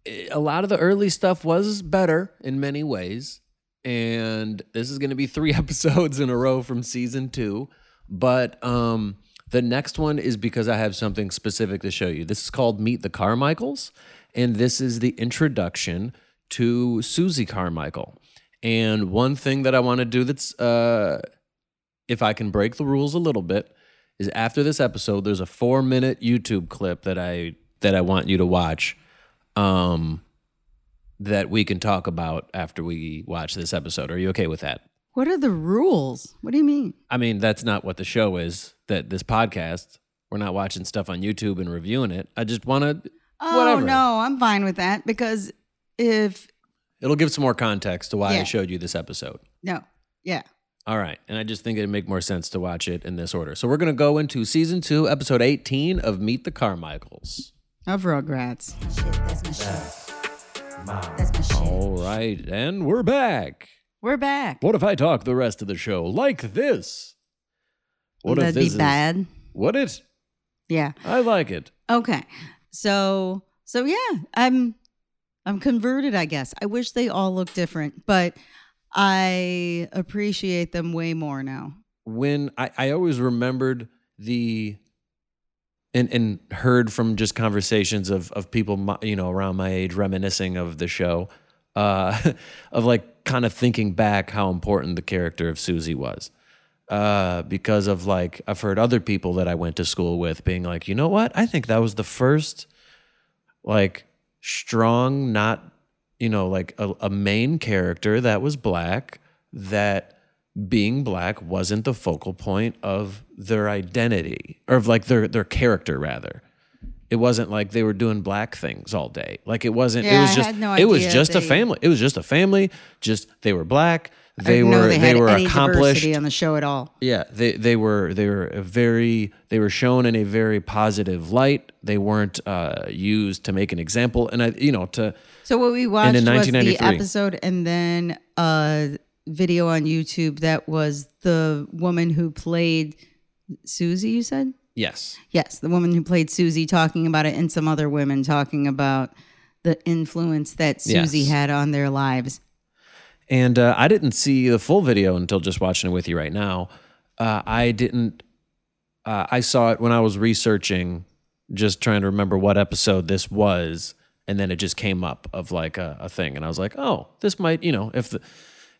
a lot of the early stuff was better in many ways, and this is going to be three episodes in a row from season two. But um, the next one is because I have something specific to show you. This is called Meet the Carmichaels, and this is the introduction to Susie Carmichael. And one thing that I want to do that's uh, if I can break the rules a little bit, is after this episode, there's a four minute YouTube clip that I that I want you to watch, um, that we can talk about after we watch this episode. Are you okay with that? What are the rules? What do you mean? I mean, that's not what the show is. That this podcast, we're not watching stuff on YouTube and reviewing it. I just want to. Oh, Whatever. no, I'm fine with that because if, It'll give some more context to why I showed you this episode. no, yeah. All right. And I just think it'd make more sense to watch it in this order. So we're going to go into season two, episode 18 of Meet the Carmichaels. Of Rugrats. That's my shit. That's my shit. All right. And we're back. We're back. What if I talk the rest of the show like this? What Would if that this be is- bad? Would it? Yeah. I like it. Okay. So so yeah, I'm I'm converted, I guess. I wish they all looked different, but I appreciate them way more now. When I, I always remembered the and and heard from just conversations of of people you know around my age reminiscing of the show uh of like kind of thinking back how important the character of Susie was. Uh, because of like I've heard other people that I went to school with being like, you know what? I think that was the first like strong, not you know, like a, a main character that was black that being black wasn't the focal point of their identity or of like their their character rather. It wasn't like they were doing black things all day. Like it wasn't. it was just. no it was just a family. It was just a family. Just they were black. They were they, they, were any accomplished. on the show at all. Yeah, they they were they were a very they were shown in a very positive light. They weren't uh, used to make an example, and I you know to So what we watched in was the episode and then a video on YouTube that was the woman who played Susie, you said? yes Yes, the woman who played Susie talking about it and some other women talking about the influence that Susie Yes. had on their lives. And uh, I didn't see the full video until just watching it with you right now. Uh, I didn't. Uh, I saw it when I was researching, just trying to remember what episode this was, and then it just came up of like a, a thing, and I was like, oh, this might, you know, if the.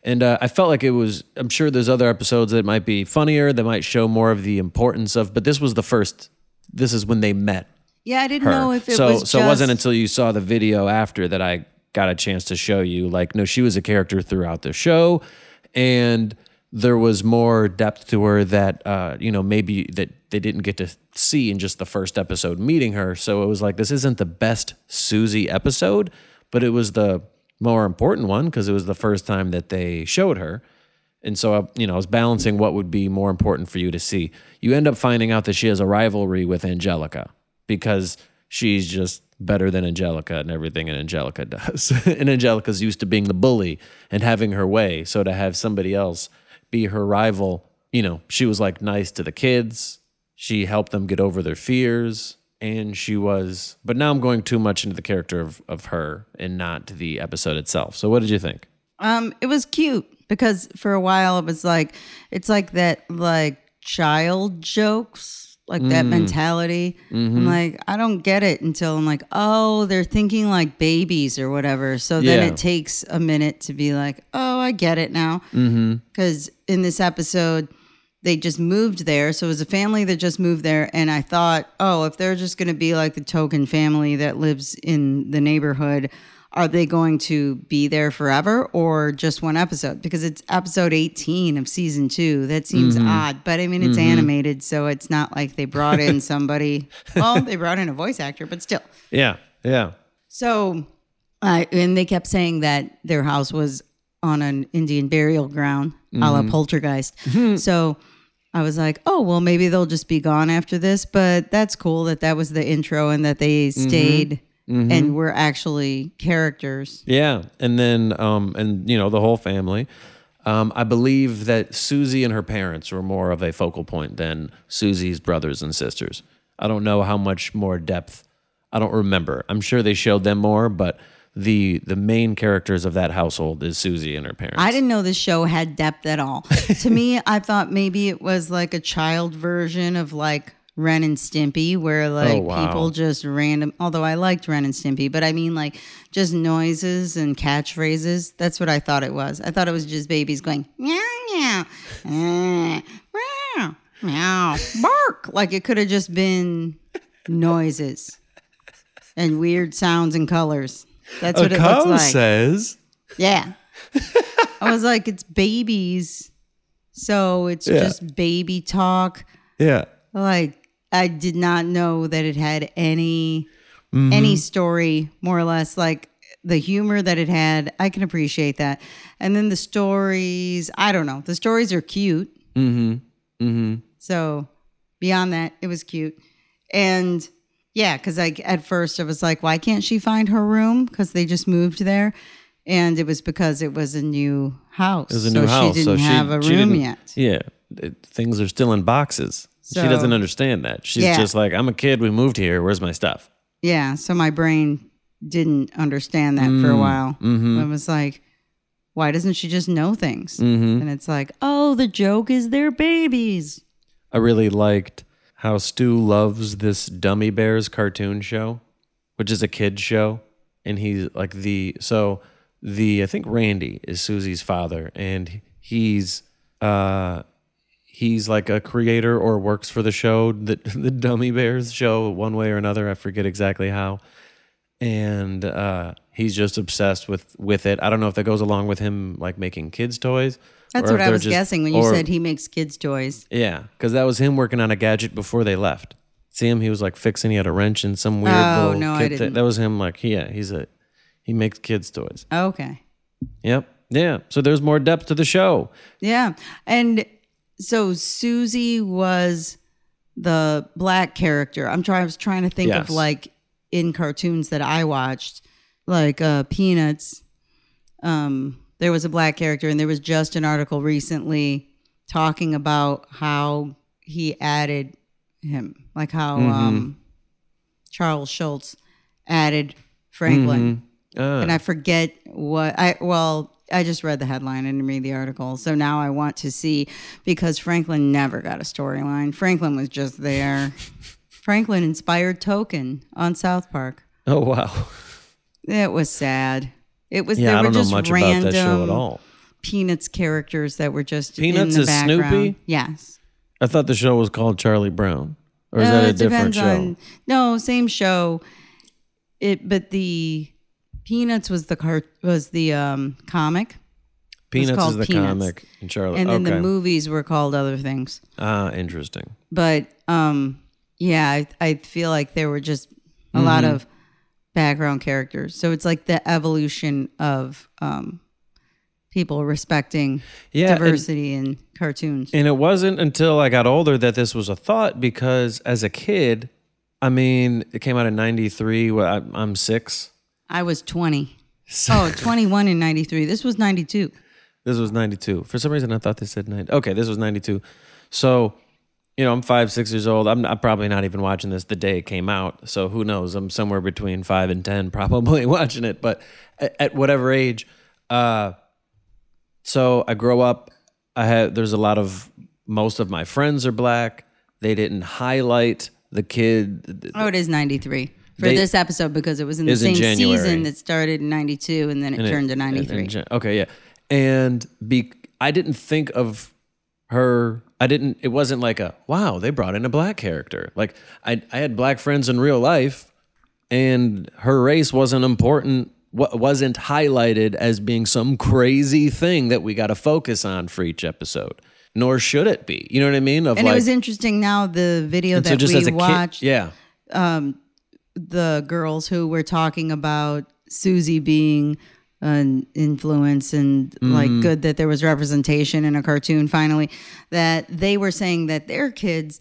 And uh, I felt like it was. I'm sure there's other episodes that might be funnier, that might show more of the importance of. But this was the first. This is when they met Yeah, I didn't her. know if it so was so it wasn't until you saw the video after that I got a chance to show you. Like, no, she was a character throughout the show, and there was more depth to her that uh, you know maybe that they didn't get to see in just the first episode meeting her. So it was like this isn't the best Susie episode, but it was the more important one because it was the first time that they showed her. And so, I, you know, I was balancing what would be more important for you to see. You end up finding out that she has a rivalry with Angelica because she's just better than Angelica and everything that Angelica does. and Angelica's used to being the bully and having her way. So to have somebody else be her rival, you know, she was like nice to the kids. She helped them get over their fears. And she was, but now I'm going too much into the character of, of her and not the episode itself. So what did you think? Um, it was cute because for a while it was like it's like that like child jokes, like that mm. mentality. I'm mm-hmm. like, I don't get it until I'm like, oh, they're thinking like babies or whatever. So then Yeah. it takes a minute to be like, oh, I get it now. Mm-hmm. Because in this episode, they just moved there. So it was a family that just moved there. And I thought, oh, if they're just going to be like the token family that lives in the neighborhood, are they going to be there forever or just one episode? Because it's episode 18 of season two. That seems mm-hmm. odd, but I mean, it's mm-hmm. animated. So it's not like they brought in somebody. well, they brought in a voice actor, but still. Yeah, yeah. So, uh, and they kept saying that their house was on an Indian burial ground, a la mm-hmm. poltergeist. so I was like, oh, well, maybe they'll just be gone after this. But that's cool that that was the intro and that they stayed and were actually characters. Yeah, and then um, and you know the whole family. Um, I believe that Susie and her parents were more of a focal point than Susie's brothers and sisters. I don't know how much more depth. I don't remember. I'm sure they showed them more, but the the main characters of that household is Susie and her parents. I didn't know the show had depth at all. to me, I thought maybe it was like a child version of like Ren and Stimpy, where like wow. people just random. Although I liked Ren and Stimpy, but I mean like just noises and catchphrases. That's what I thought it was. I thought it was just babies going meow meow, eh, meow meow, bark. Like it could have just been noises and weird sounds and colors. That's what it looks like. says. Yeah. I was like, it's babies. So it's Yeah. just baby talk. Yeah. Like I did not know that it had any Mm-hmm. any story, more or less. Like the humor that it had, I can appreciate that. And then the stories, I don't know. The stories are cute. Mm-hmm. Mm-hmm. So beyond that, it was cute. And yeah, because like at first I was like, why can't she find her room? Because they just moved there. And it was because it was a new house. It was a so new house, She didn't so have a she room yet. Yeah, it- things are still in boxes. she doesn't understand that. She's Yeah. just like, I'm a kid. We moved here. Where's my stuff? Yeah. So my brain didn't understand that Mm, for a while. mm-hmm. I was like, why doesn't she just know things? And it's like, oh, the joke is they're babies. I really liked how Stu loves this Dummi Bears cartoon show, which is a kid show, and he's like the so the I think Randy is Susie's father, and he's uh he's like a creator or works for the show the the Dummi Bears show one way or another. I forget exactly how, and uh, he's just obsessed with with it. I don't know if that goes along with him like making kids toys. That's or what I was just- guessing when you or- said he makes kids' toys. yeah, because that was him working on a gadget before they left. See him? He was like fixing. He had a wrench and some weird Oh, little no, I kid thing. didn't. That was him. Like, yeah, he's a he makes kids toys. Okay. Yep. Yeah. So there's more depth to the show. Yeah. And so Susie was the black character. I'm trying I was trying to think Yes. of like in cartoons that I watched, like uh Peanuts. Um there was a black character and there was just an article recently talking about how he added him, like how um Charles Schulz added Franklin Ah, and I forget what I well I just read the headline and read the article. So now I want to see because Franklin never got a storyline. Franklin was just there. Franklin inspired Token on South Park. oh wow. It was sad. It was Yeah, there I were don't know just much random about that show at all. Peanuts characters that were just Peanuts in the is background. Snoopy? Yes. I thought the show was called Charlie Brown, or is No, that a different show? on- no, same show. It but the Peanuts was the cart was the um, comic, Peanuts is the Peanuts. comic in Charlotte. and then okay. the movies were called other things. Ah, interesting. But um, yeah, I, I feel like there were just a lot Mm-hmm. of background characters. So it's like the evolution of um, people respecting Yeah, and- diversity in cartoons. And it wasn't until I got older that this was a thought because as a kid, I mean, it came out in 93. Well, I- I'm six. I was 20. Oh, 21 in 93. This was 92. This was 92. For some reason, I thought they said 90. Okay, this was 92. So, you know, I'm five, six years old. I'm, I'm probably not even watching this the day it came out. So who knows? I'm somewhere between five and 10 probably watching it. But at, at whatever age, uh, so I grow up. I had, there's a lot of, most of my friends are black. They didn't highlight the kid. Oh, it is 93 for They- this episode because it was in the Is in same season that started in 92 and then it And it- turned to and- and 93. Jan- okay, yeah. And be I didn't think of her I didn't it wasn't like a wow, they brought in a black character. Like I I had black friends in real life and her race wasn't important wa- wasn't highlighted as being some crazy thing that we got to focus on for each episode. Nor should it be. You know what I mean? Of and like it was interesting now the video that we watched kid, yeah. Um, the girls who were talking about Susie being an influence and like Mm-hmm. good that there was representation in a cartoon finally that they were saying that their kids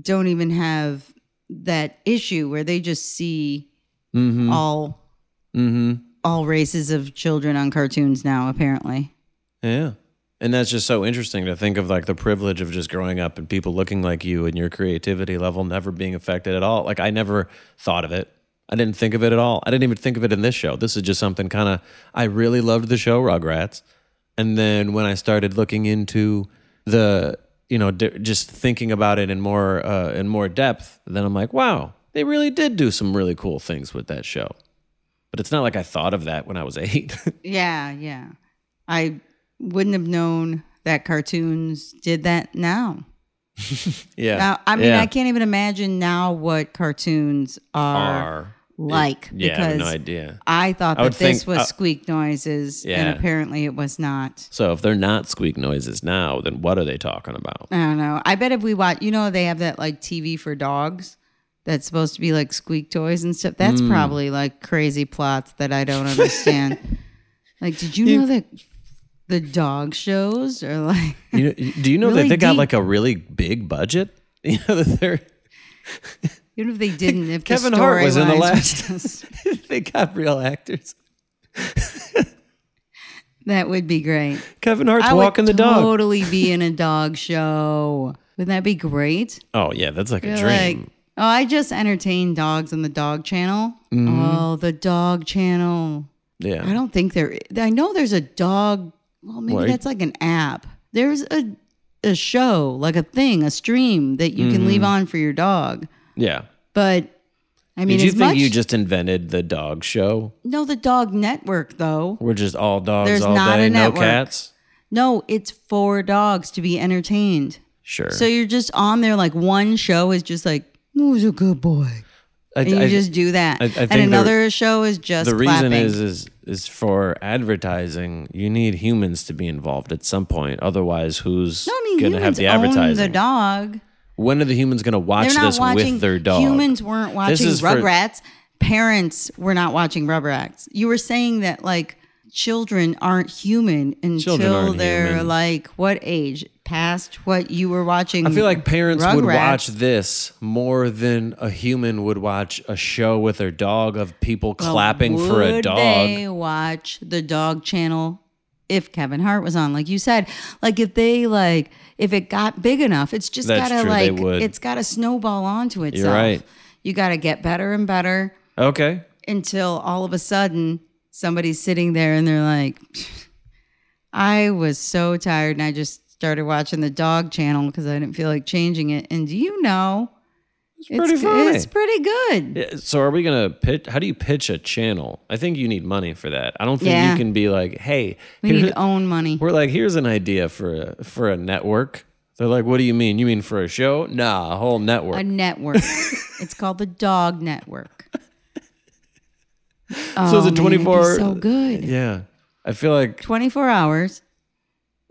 don't even have that issue where they just see Mm-hmm. all all races of children on cartoons now apparently Yeah. And that's just so interesting to think of like the privilege of just growing up and people looking like you and your creativity level never being affected at all. Like I never thought of it. I didn't think of it at all. I didn't even think of it in this show. This is just something kind of I really loved the show Rugrats. And then when I started looking into the, you know, d- just thinking about it in more uh, in more depth, then I'm like, wow, they really did do some really cool things with that show. But it's not like I thought of that when I was 8. yeah yeah i wouldn't have known that cartoons did that now yeah. Now, I mean, Yeah. I can't even imagine now what cartoons are, are like Yeah, I have because no idea. I thought I that this think- was uh, squeak noises, Yeah. and apparently it was not. So if they're not squeak noises now, then what are they talking about? I don't know. I bet if we watch, you know, they have that like TV for dogs that's supposed to be like squeak toys and stuff. That's Mm. probably like crazy plots that I don't understand. like, did you know that the dog shows are like? You know, do you know Really that they got like a really big budget? You know that they're Even if they didn't, if Kevin the Hart was in the storylines last. just- they got real actors. that would be great. Kevin Hart's I walking would the dog. totally be in a dog show. Wouldn't that be great? Oh yeah, that's like a You're dream. like, oh, I just entertain dogs on the dog channel. Mm-hmm. Oh, the dog channel. yeah. I don't think there. I know there's a dog. Well, maybe Well, that's like an app. There's a a show, like a thing, a stream that you can leave on for your dog. Yeah. But I mean, Did you as think much you just invented the dog show? no the dog network though. We're just all dogs There's all not day, a no network. cats. No, it's for dogs to be entertained. Sure. So you're just on there, like one show is just like, who's a good boy? I, And you I- just do that. I- I think and the- another show is just the reason clapping. is is is for advertising. You need humans to be involved at some point. Otherwise, who's no, I mean, going to humans have the own advertising? the dog. When are the humans going to watch this watching. with their dog? Humans weren't watching is for- Rugrats. Parents were not watching Rugrats. You were saying that like children aren't human until aren't they're human. like what age? Past what you were watching. I feel like parents would watch this more than a human would watch a show with their dog of people clapping for a Would dog. They watch the dog channel if Kevin Hart was on, like you said. Like if they like if it got big enough, it's just That's gotta true, like it's gotta snowball onto itself. You're right. You gotta get better and better Okay. until all of a sudden somebody's sitting there and they're like, I was so tired and I just started watching the dog channel because I didn't feel like changing it. And do you know? It's pretty funny. It's pretty good. Yeah, So are we gonna pitch? How do you pitch a channel? I think you need money for that. I don't think Yeah. you can be like, "Hey, We need own money. we're like, here's an idea for a for a network." They're like, "What do you mean? You mean for a show? Nah, a whole network." A network. it's called the Dog Network. so it's Oh, a man, it'd 24 so good. Yeah. I feel like 24 hours.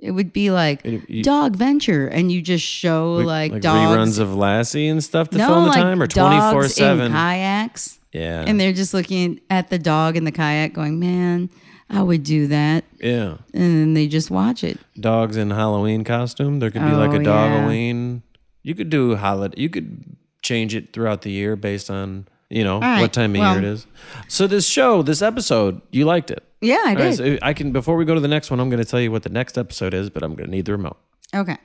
It would be like And you- dog venture, and you just show like, dogs. reruns of Lassie and stuff to no, fill in the like time or twenty four seven kayaks, Yeah. and they're just looking at the dog in the kayak, going, "Man, I would do that," yeah. and then they just watch it. Dogs in Halloween costume. There could be like Oh, a dog Halloween. You could do holiday. You could change it throughout the year based on, you know, right, what time of well- year it is. So this show, this episode, you liked it. Yeah, I All right, did. so I can before we go to the next one, I'm going to tell you what the next episode is, but I'm going to need the remote. okay.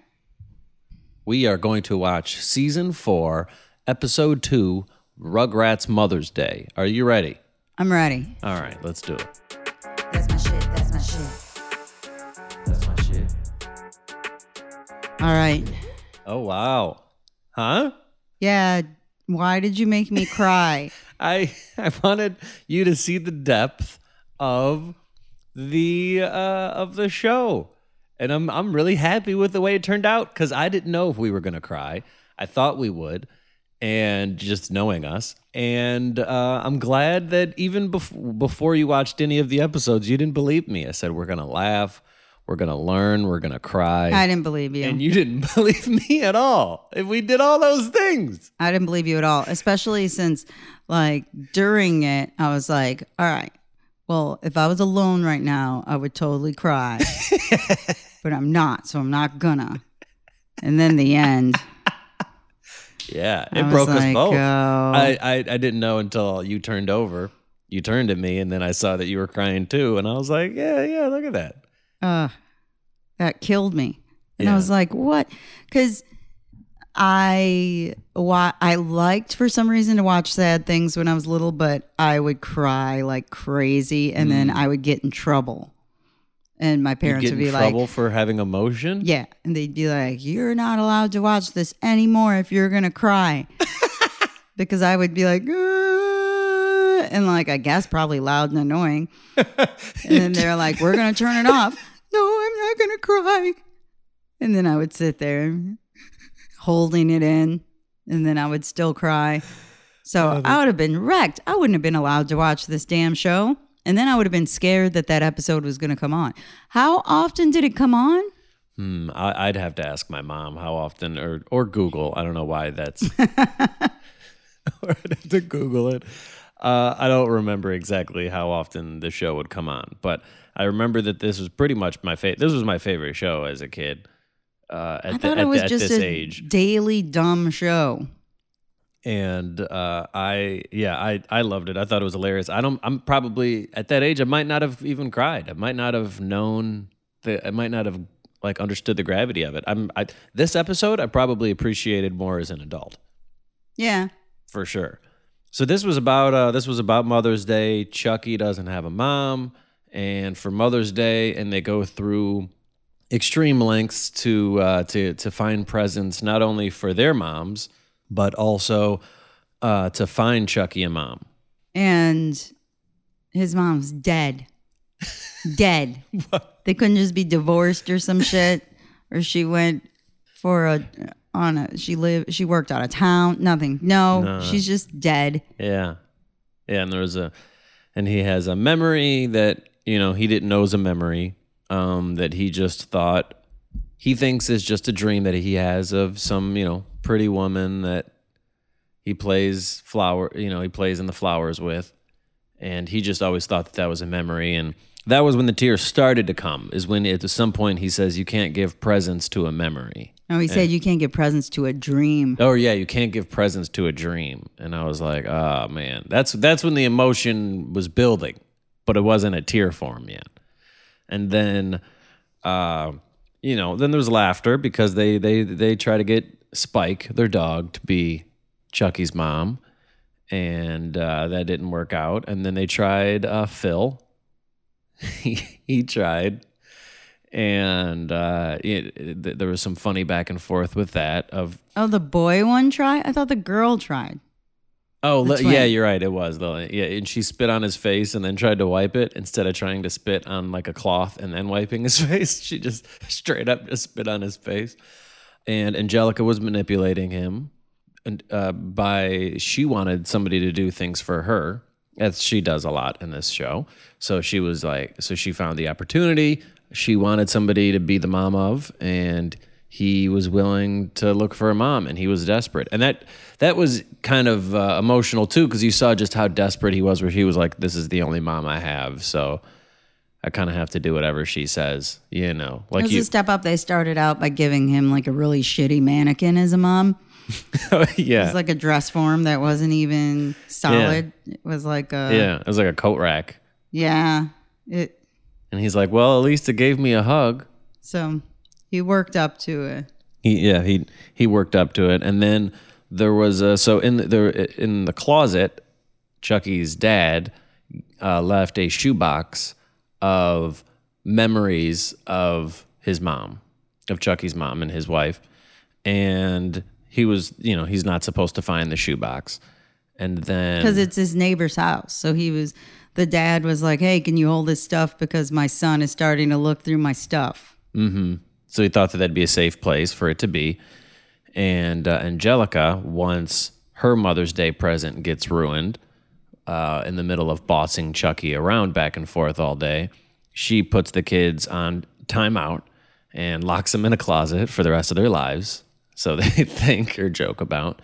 We are going to watch season 4, episode 2, Rugrats Mother's Day. Are you ready? I'm ready. All right, let's do it. That's my shit. That's my shit. That's my shit. All right. Oh wow. Huh? Yeah. Why did you make me cry? I I wanted you to see the depth of the uh of the show. And I'm I'm really happy with the way it turned out cuz I didn't know if we were going to cry. I thought we would and just knowing us and uh, I'm glad that even bef- before you watched any of the episodes you didn't believe me. I said we're going to laugh, we're going to learn, we're going to cry. I didn't believe you. and you didn't believe me at all. If we did all those things. I didn't believe you at all, especially since, like, during it, I was like, all right, well, if I was alone right now, I would totally cry. but I'm not, so I'm not gonna. And then the end, Yeah, it broke us both. oh. I, I I didn't know until you turned over. You turned at me, and then I saw that you were crying too, and I was like, "Yeah, yeah, look at that." uh, that killed me. And I was like, what? Because I wa- I liked for some reason to watch sad things when I was little, but I would cry like crazy, and then I would get in trouble. And my parents Mm. get would in be trouble like, for having emotion. Yeah. And they'd be like, You're not allowed to watch this anymore if you're going to cry. because I would be like, "Uh," and like, I guess probably loud and annoying. and then they're like, We're going to turn it off. No, I'm not going to cry. And then I would sit there holding it in. And then I would still cry. So I would have been wrecked. I wouldn't have been allowed to watch this damn show. And then I would have been scared that that episode was going to come on. How often did it come on? Hmm, I, I'd have to ask my mom how often, or or Google. I don't know why that's. or I'd have to Google it. Uh, I don't remember exactly how often the show would come on, but I remember that this was pretty much my favorite. This was my favorite show as a kid. Uh, at I the, thought at, it was the- just a age, daily dumb show. and uh, I yeah I I loved it. I thought it was hilarious. I don't. I'm probably at that age. I might not have even cried. I might not have known the. I might not have like understood the gravity of it. I'm. I, this episode I probably appreciated more as an adult Yeah. for sure. So this was about uh, this was about Mother's Day. Chucky doesn't have a mom, and for Mother's Day, and they go through extreme lengths to uh, to to find presents not only for their moms, but also uh, to find Chucky a mom. And his mom's dead. dead. They couldn't just be divorced or some shit. Or she went for a on a she lived she worked out of town. Nothing. No, No. she's just dead. Yeah, yeah, and there was a, and he has a memory that you know he didn't know was a memory. Um, that he just thought he thinks is just a dream that he has of some you know pretty woman that he plays flower you know he plays in the flowers with, and he just always thought that that was a memory and. That was when the tears started to come. Is when at some point he says you can't give presents to a memory. No, he said you can't give presents to a dream. Oh yeah, you can't give presents to a dream. And I was like, oh man, that's that's when the emotion was building, but it wasn't a tear form yet. And then, uh, you know, then there's laughter because they they they try to get Spike, their dog, to be Chucky's mom, and uh, that didn't work out. And then they tried uh, Phil. he, he tried and uh, it, it- there was some funny back and forth with that of Oh, the boy one tried? I thought the girl tried. Oh, le- yeah, you're right. It was though. Yeah, and she spit on his face and then tried to wipe it instead of trying to spit on like a cloth and then wiping his face. She just straight up just spit on his face. And Angelica was manipulating him, and uh, by she wanted somebody to do things for her, As she does a lot in this show. So she was like, so she found the opportunity. She wanted somebody to be the mom of, and he was willing to look for a mom, and he was desperate. And that that was kind of uh, emotional too, because you saw just how desperate he was. Where he was like, "This is the only mom I have," so I kind of have to do whatever she says. You know, It like was you. a step up. They started out by giving him like a really shitty mannequin as a mom. yeah It was like a dress form that wasn't even solid. It was like a yeah. It was like a coat rack, yeah. It and he's like, "Well, at least it gave me a hug." so he worked up to it. He yeah he he worked up to it, and then there was a so in the there in the closet, Chucky's dad uh, left a shoebox of memories of his mom, of Chucky's mom and his wife, and he was you know he's not supposed to find the shoebox, and then because it's his neighbor's house. So he was, the dad was like, "Hey, can you hold this stuff because my son is starting to look through my stuff." So he thought that that'd be a safe place for it to be. And uh, Angelica, once her Mother's Day present gets ruined uh, in the middle of bossing Chucky around back and forth all day, she puts the kids on timeout and locks them in a closet for the rest of their lives. So they think or joke about.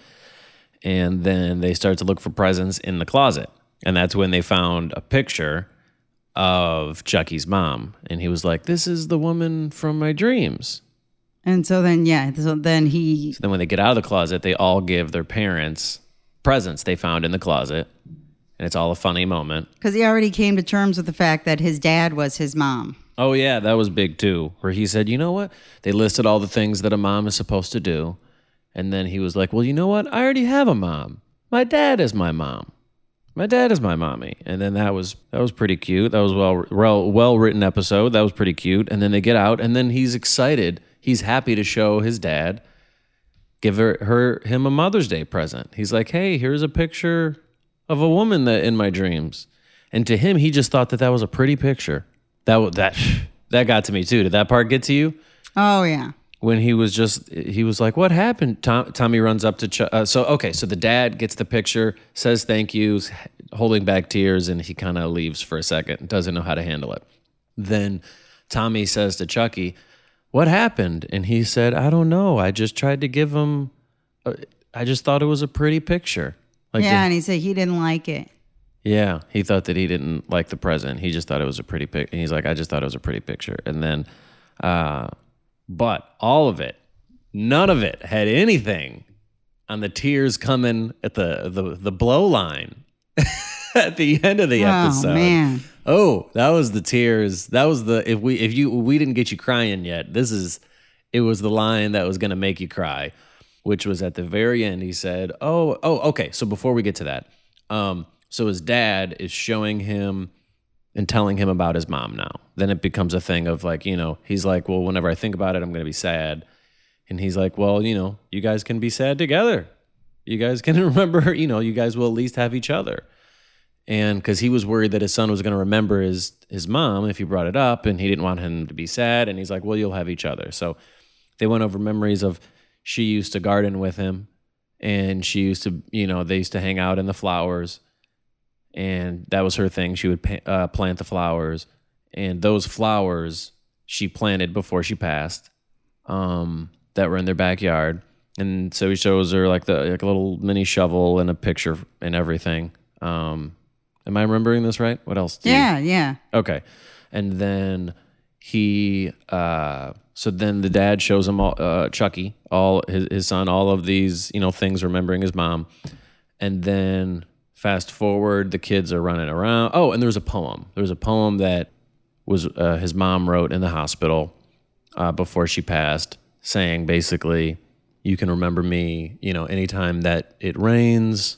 And then they start to look for presents in the closet. And that's when they found a picture of Chucky's mom. And he was like, This is the woman from my dreams. And so then, yeah, so then he, So Then when they get out of the closet, they all give their parents presents they found in the closet. And it's all a funny moment. because he already came to terms with the fact that his dad was his mom. Oh, yeah, that was big too, where he said, You know what? They listed all the things that a mom is supposed to do. And then he was like, Well, you know what? I already have a mom. My dad is my mom. My dad is my mommy. And then that was that was pretty cute. That was well well well written episode. That was pretty cute. And then they get out and then he's excited. He's happy to show his dad give her, her him a Mother's Day present. He's like, "Hey, here's a picture of a woman that in my dreams." And to him, he just thought that that was a pretty picture. That that that got to me too. Did that part get to you? Oh yeah, When he was just he was like, "What happened?" Tom, Tommy runs up to Ch- uh, so okay, so the dad gets the picture, says thank yous, holding back tears, and he kind of leaves for a second, doesn't know how to handle it. Then Tommy says to Chucky, "What happened?" And he said, "I don't know. I just tried to give him. uh, I just thought it was a pretty picture." Like yeah, the- and he said he didn't like it. yeah, he thought that he didn't like the present. He just thought it was a pretty pic. And he's like, I just thought it was a pretty picture. And then, uh, but all of it, none of it had anything on the tears coming at the the the blow line at the end of the episode. Oh man, Oh, that was the tears. That was the if we if you we didn't get you crying yet. This is it was the line that was going to make you cry, which was at the very end. He said, "Oh, oh, okay." So before we get to that, um, so his dad is showing him and telling him about his mom now. Then it becomes a thing of like, you know, he's like, "Well, whenever I think about it, I'm going to be sad," and he's like, "Well, you know, you guys can be sad together. You guys can remember, you know, you guys will at least have each other." and because he was worried that his son was going to remember his his mom if he brought it up, and he didn't want him to be sad. And he's like, "Well, you'll have each other." So they went over memories of she used to garden with him, and she used to, you know, they used to hang out in the flowers, and that was her thing. She would pa- uh, plant the flowers, and those flowers she planted before she passed, um, that were in their backyard. And so he shows her like the like a little mini shovel and a picture and everything. Um, am I remembering this right? What else? do you- yeah, yeah. Okay. And then he, uh, so then the dad shows him all, uh, Chucky, all his, his son, all of these, you know, things remembering his mom. And then fast forward, the kids are running around. Oh, and there's a poem. There's a poem that was uh, his mom wrote in the hospital uh, before she passed, saying basically, you can remember me, you know, anytime that it rains,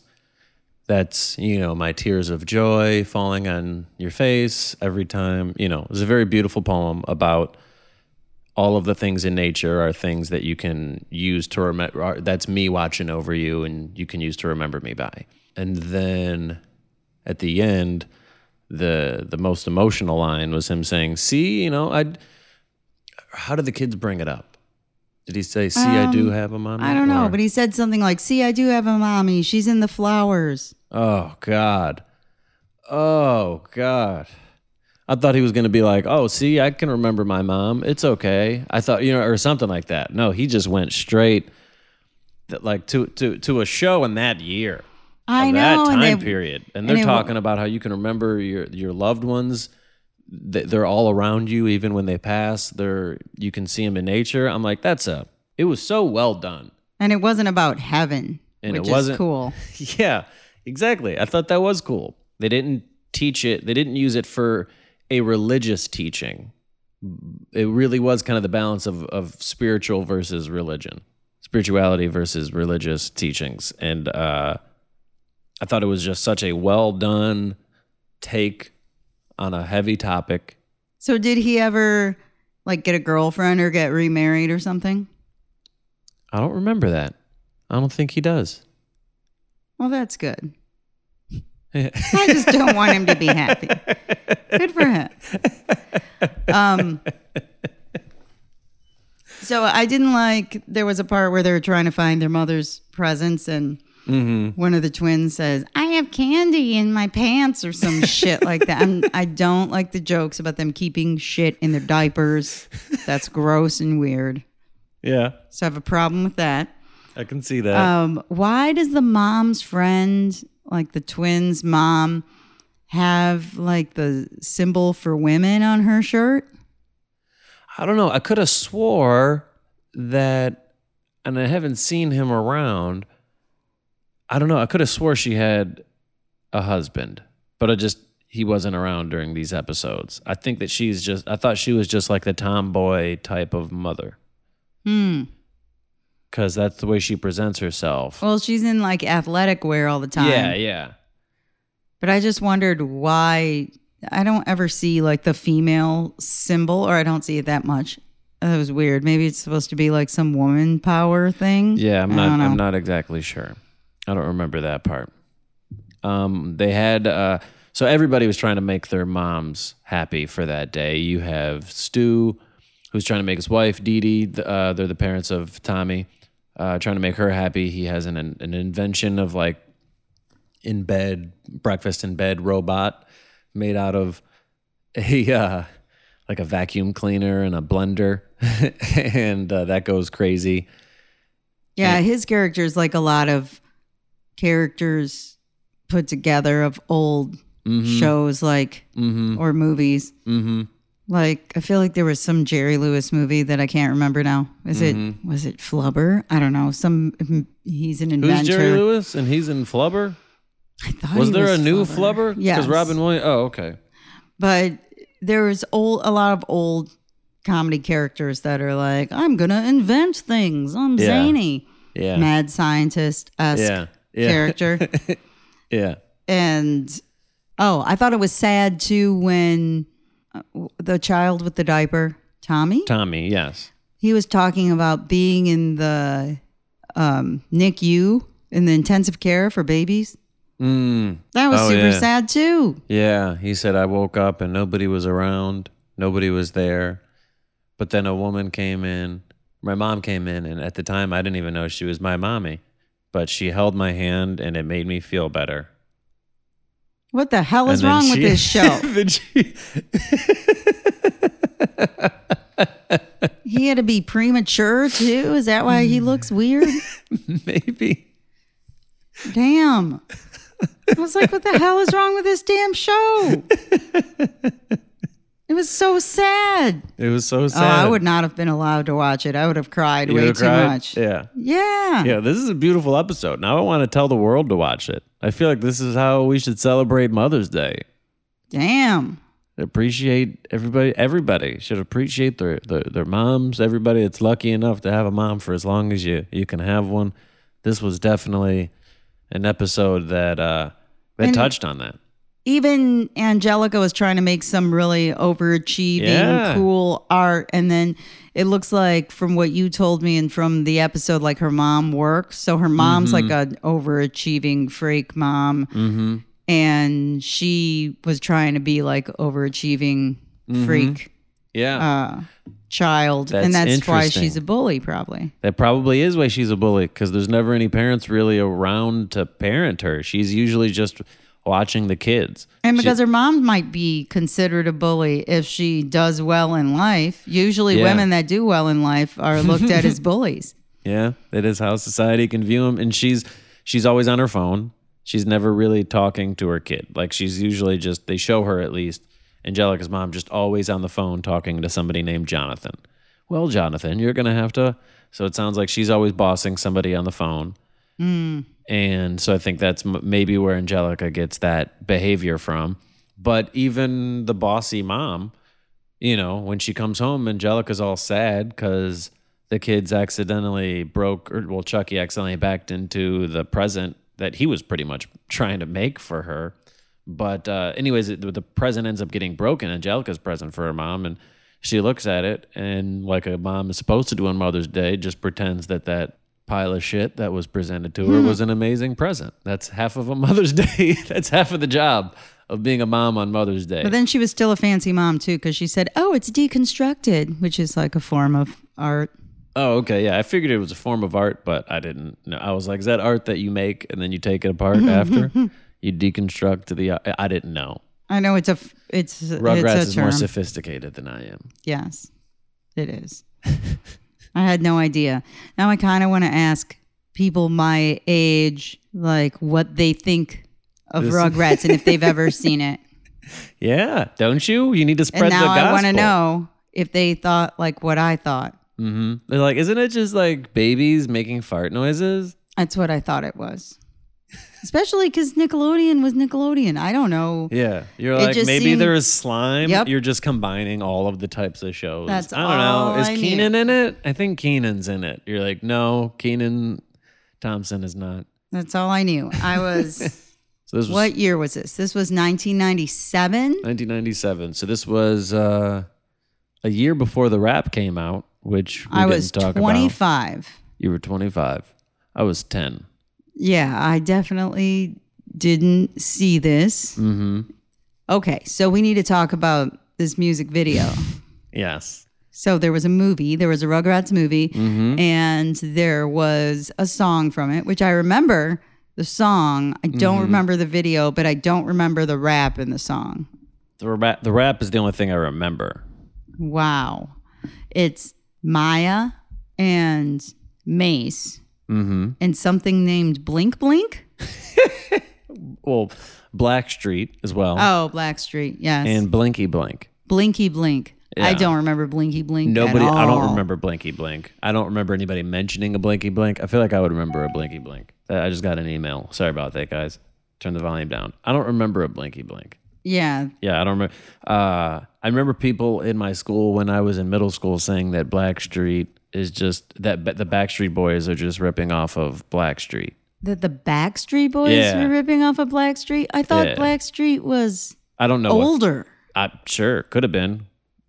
that's you know my tears of joy falling on your face every time you know it was a very beautiful poem about all of the things in nature are things that you can use to remember that's me watching over you and you can use to remember me by and then at the end the the most emotional line was him saying see you know i how did the kids bring it up did he say see i do have a mommy Um, I don't know, Or- but he said something like, "See, I do have a mommy. She's in the flowers." Oh God. Oh God. I thought he was going to be like, "Oh, see, I can remember my mom. It's okay." I thought, you know, or something like that. No, he just went straight like to to to a show in that year. I of know, that and time they- period. And and they're they- talking about how you can remember your your loved ones. They're all around you even when they pass. They're you can see them in nature. I'm like, that's a it was so well done. And it wasn't about heaven, And it wasn't- is cool. Yeah, exactly. I thought that was cool. They didn't teach it, they didn't use it for a religious teaching. It really was kind of the balance of, of spiritual versus religion, spirituality versus religious teachings. And uh, I thought it was just such a well done take on a heavy topic. So did he ever like get a girlfriend or get remarried or something? I don't remember that. I don't think he does. Well, that's good. I just don't want him to be happy. Good for him. Um, so I didn't like. There was a part where they were trying to find their mother's presents, and one of the twins says, "I have candy in my pants" or some shit like that. I'm, I don't like the jokes about them keeping shit in their diapers. That's gross and weird. Yeah, So I have a problem with that. I can see that. Um, why does the mom's friend, like the twins' mom, have like the symbol for women on her shirt? I don't know. I could have swore that, and I haven't seen him around. I don't know. I could have swore she had a husband, but I just he wasn't around during these episodes. I think that she's just. I thought she was just like the tomboy type of mother, Hmm. because that's the way she presents herself. Well, she's in like athletic wear all the time. yeah, yeah. But I just wondered why I don't ever see like the female symbol, or I don't see it that much. That was weird. Maybe it's supposed to be like some woman power thing. Yeah, I'm not. I'm not exactly sure. I don't remember that part. Um, they had uh, so everybody was trying to make their moms happy for that day. You have Stu, who's trying to make his wife Didi. Uh, they're the parents of Tommy, uh, trying to make her happy. He has an an invention of like in bed breakfast in bed robot made out of a uh, like a vacuum cleaner and a blender, and uh, that goes crazy. Yeah, his character is like a lot of characters put together of old mm-hmm. shows, like mm-hmm. or movies. Mm-hmm. Like I feel like there was some Jerry Lewis movie that I can't remember now. Is it mm-hmm. was it Flubber? I don't know. Some he's an inventor. Who's Jerry Lewis? And he's in Flubber? I thought Was he there a new Flubber? Yes. Because Robin Williams. Oh, okay. but there was old a lot of old comedy characters that are like, I'm gonna invent things. I'm Yeah. zany, Yeah. mad scientist esque Yeah. Yeah. character. Yeah. and oh, I thought it was sad too when uh, the child with the diaper, Tommy, Tommy, yes. he was talking about being in the um, NICU in the intensive care for babies. Mm. That was Oh, super yeah. sad too. Yeah. He said, I woke up and nobody was around. Nobody was there. But then a woman came in. My mom came in. And at the time, I didn't even know she was my mommy. But she held my hand and it made me feel better. What the hell is wrong with this show? she- he had to be premature too. Is that why he mm. looks weird? maybe. Damn. I was like, what the hell is wrong with this damn show? It was so sad. It was so Oh, sad. I would not have been allowed to watch it. I would have cried You way would've too cried? much. Yeah. Yeah. Yeah, this is a beautiful episode. Now I want to tell the world to watch it. I feel like this is how we should celebrate Mother's Day. Damn. Appreciate everybody. Everybody should appreciate their, their their moms. Everybody that's lucky enough to have a mom for as long as you you can have one. This was definitely an episode that uh that And- touched on that. Even Angelica was trying to make some really overachieving, Yeah. cool art. And then it looks like, from what you told me and from the episode, like her mom works. So her mom's like an overachieving freak mom. Mm-hmm. And she was trying to be like overachieving freak Yeah, uh, child. and That's that's why she's a bully, probably. that probably is why she's a bully because there's never any parents really around to parent her. She's usually just watching the kids. And She- because her mom might be considered a bully if she does well in life. Usually, Yeah. women that do well in life are looked at as bullies. Yeah, that is how society can view them. And she's she's always on her phone. She's never really talking to her kid. Like she's usually just they show her at least Angelica's mom just always on the phone talking to somebody named Jonathan. Well, Jonathan, you're gonna have to. So it sounds like she's always bossing somebody on the phone. Hmm. And so I think that's m- maybe where Angelica gets that behavior from. But even the bossy mom, you know, when she comes home, Angelica's all sad because the kids accidentally broke, or well, Chucky accidentally backed into the present that he was pretty much trying to make for her. But, uh, anyways, it, the present ends up getting broken, Angelica's present for her mom. And she looks at it and, like a mom is supposed to do on Mother's Day, just pretends that that pile of shit that was presented to her was an amazing present. That's half of a Mother's Day. That's half of the job of being a mom on Mother's Day. But then she was still a fancy mom, too, because she said, Oh, it's deconstructed, which is like a form of art. Oh, okay. Yeah. I figured it was a form of art, but I didn't know. I was like, is that art that you make and then you take it apart mm-hmm, after? Mm-hmm. You deconstruct the. I- I didn't know. I know it's a f- it's Rugrats it's a is term. more sophisticated than I am. yes, it is. I had no idea. Now I kind of want to ask people my age, like what they think of This- Rugrats and if they've ever seen it. Yeah. Don't you? You need to spread and the now gospel. I want to know if they thought like what I thought. Mm-hmm. They're like, isn't it just like babies making fart noises? That's what I thought it was. Especially because Nickelodeon was Nickelodeon. I don't know. Yeah. You're It like, just maybe seemed- there is slime. Yep. You're just combining all of the types of shows. That's I don't all know. Is I knew. Kenan in it? I think Kenan's in it. You're like, no, Kenan Thompson is not. That's all I knew. I was. So this was what year was this? This was 1997. 1997. So this was uh, a year before the rap came out, which we I didn't was talk about. 25. You were 25. I was 10. Yeah, I definitely didn't see this. Mm-hmm. Okay, so we need to talk about this music video. Yes. so there was a movie, there was a Rugrats movie, Mm-hmm. and there was a song from it, which I remember the song. I don't Mm-hmm. remember the video, but I don't remember the rap in the song. The rap, the rap is the only thing I remember. Wow. It's Mya and Mase Mm-hmm. and something named Blink Blink. Well, Blackstreet as well, Oh, Blackstreet. Yes. and Blinky Blink. Blinky Blink. I Yeah. don't remember Blinky Blink. at Nobody, I don't remember Blinky Blink. I don't remember anybody mentioning a Blinky Blink. I feel like I would remember a Blinky Blink. Uh, I just got an email. Sorry about that, guys. Turn the volume down. I don't remember a Blinky Blink. Yeah. Yeah, I don't remember. Uh, I remember people in my school when I was in middle school saying that Blackstreet is just that the Backstreet Boys are just ripping off of Blackstreet. That the Backstreet Boys Yeah. were ripping off of Blackstreet. I thought Yeah. Blackstreet was I don't know. what- older. I sure could have been.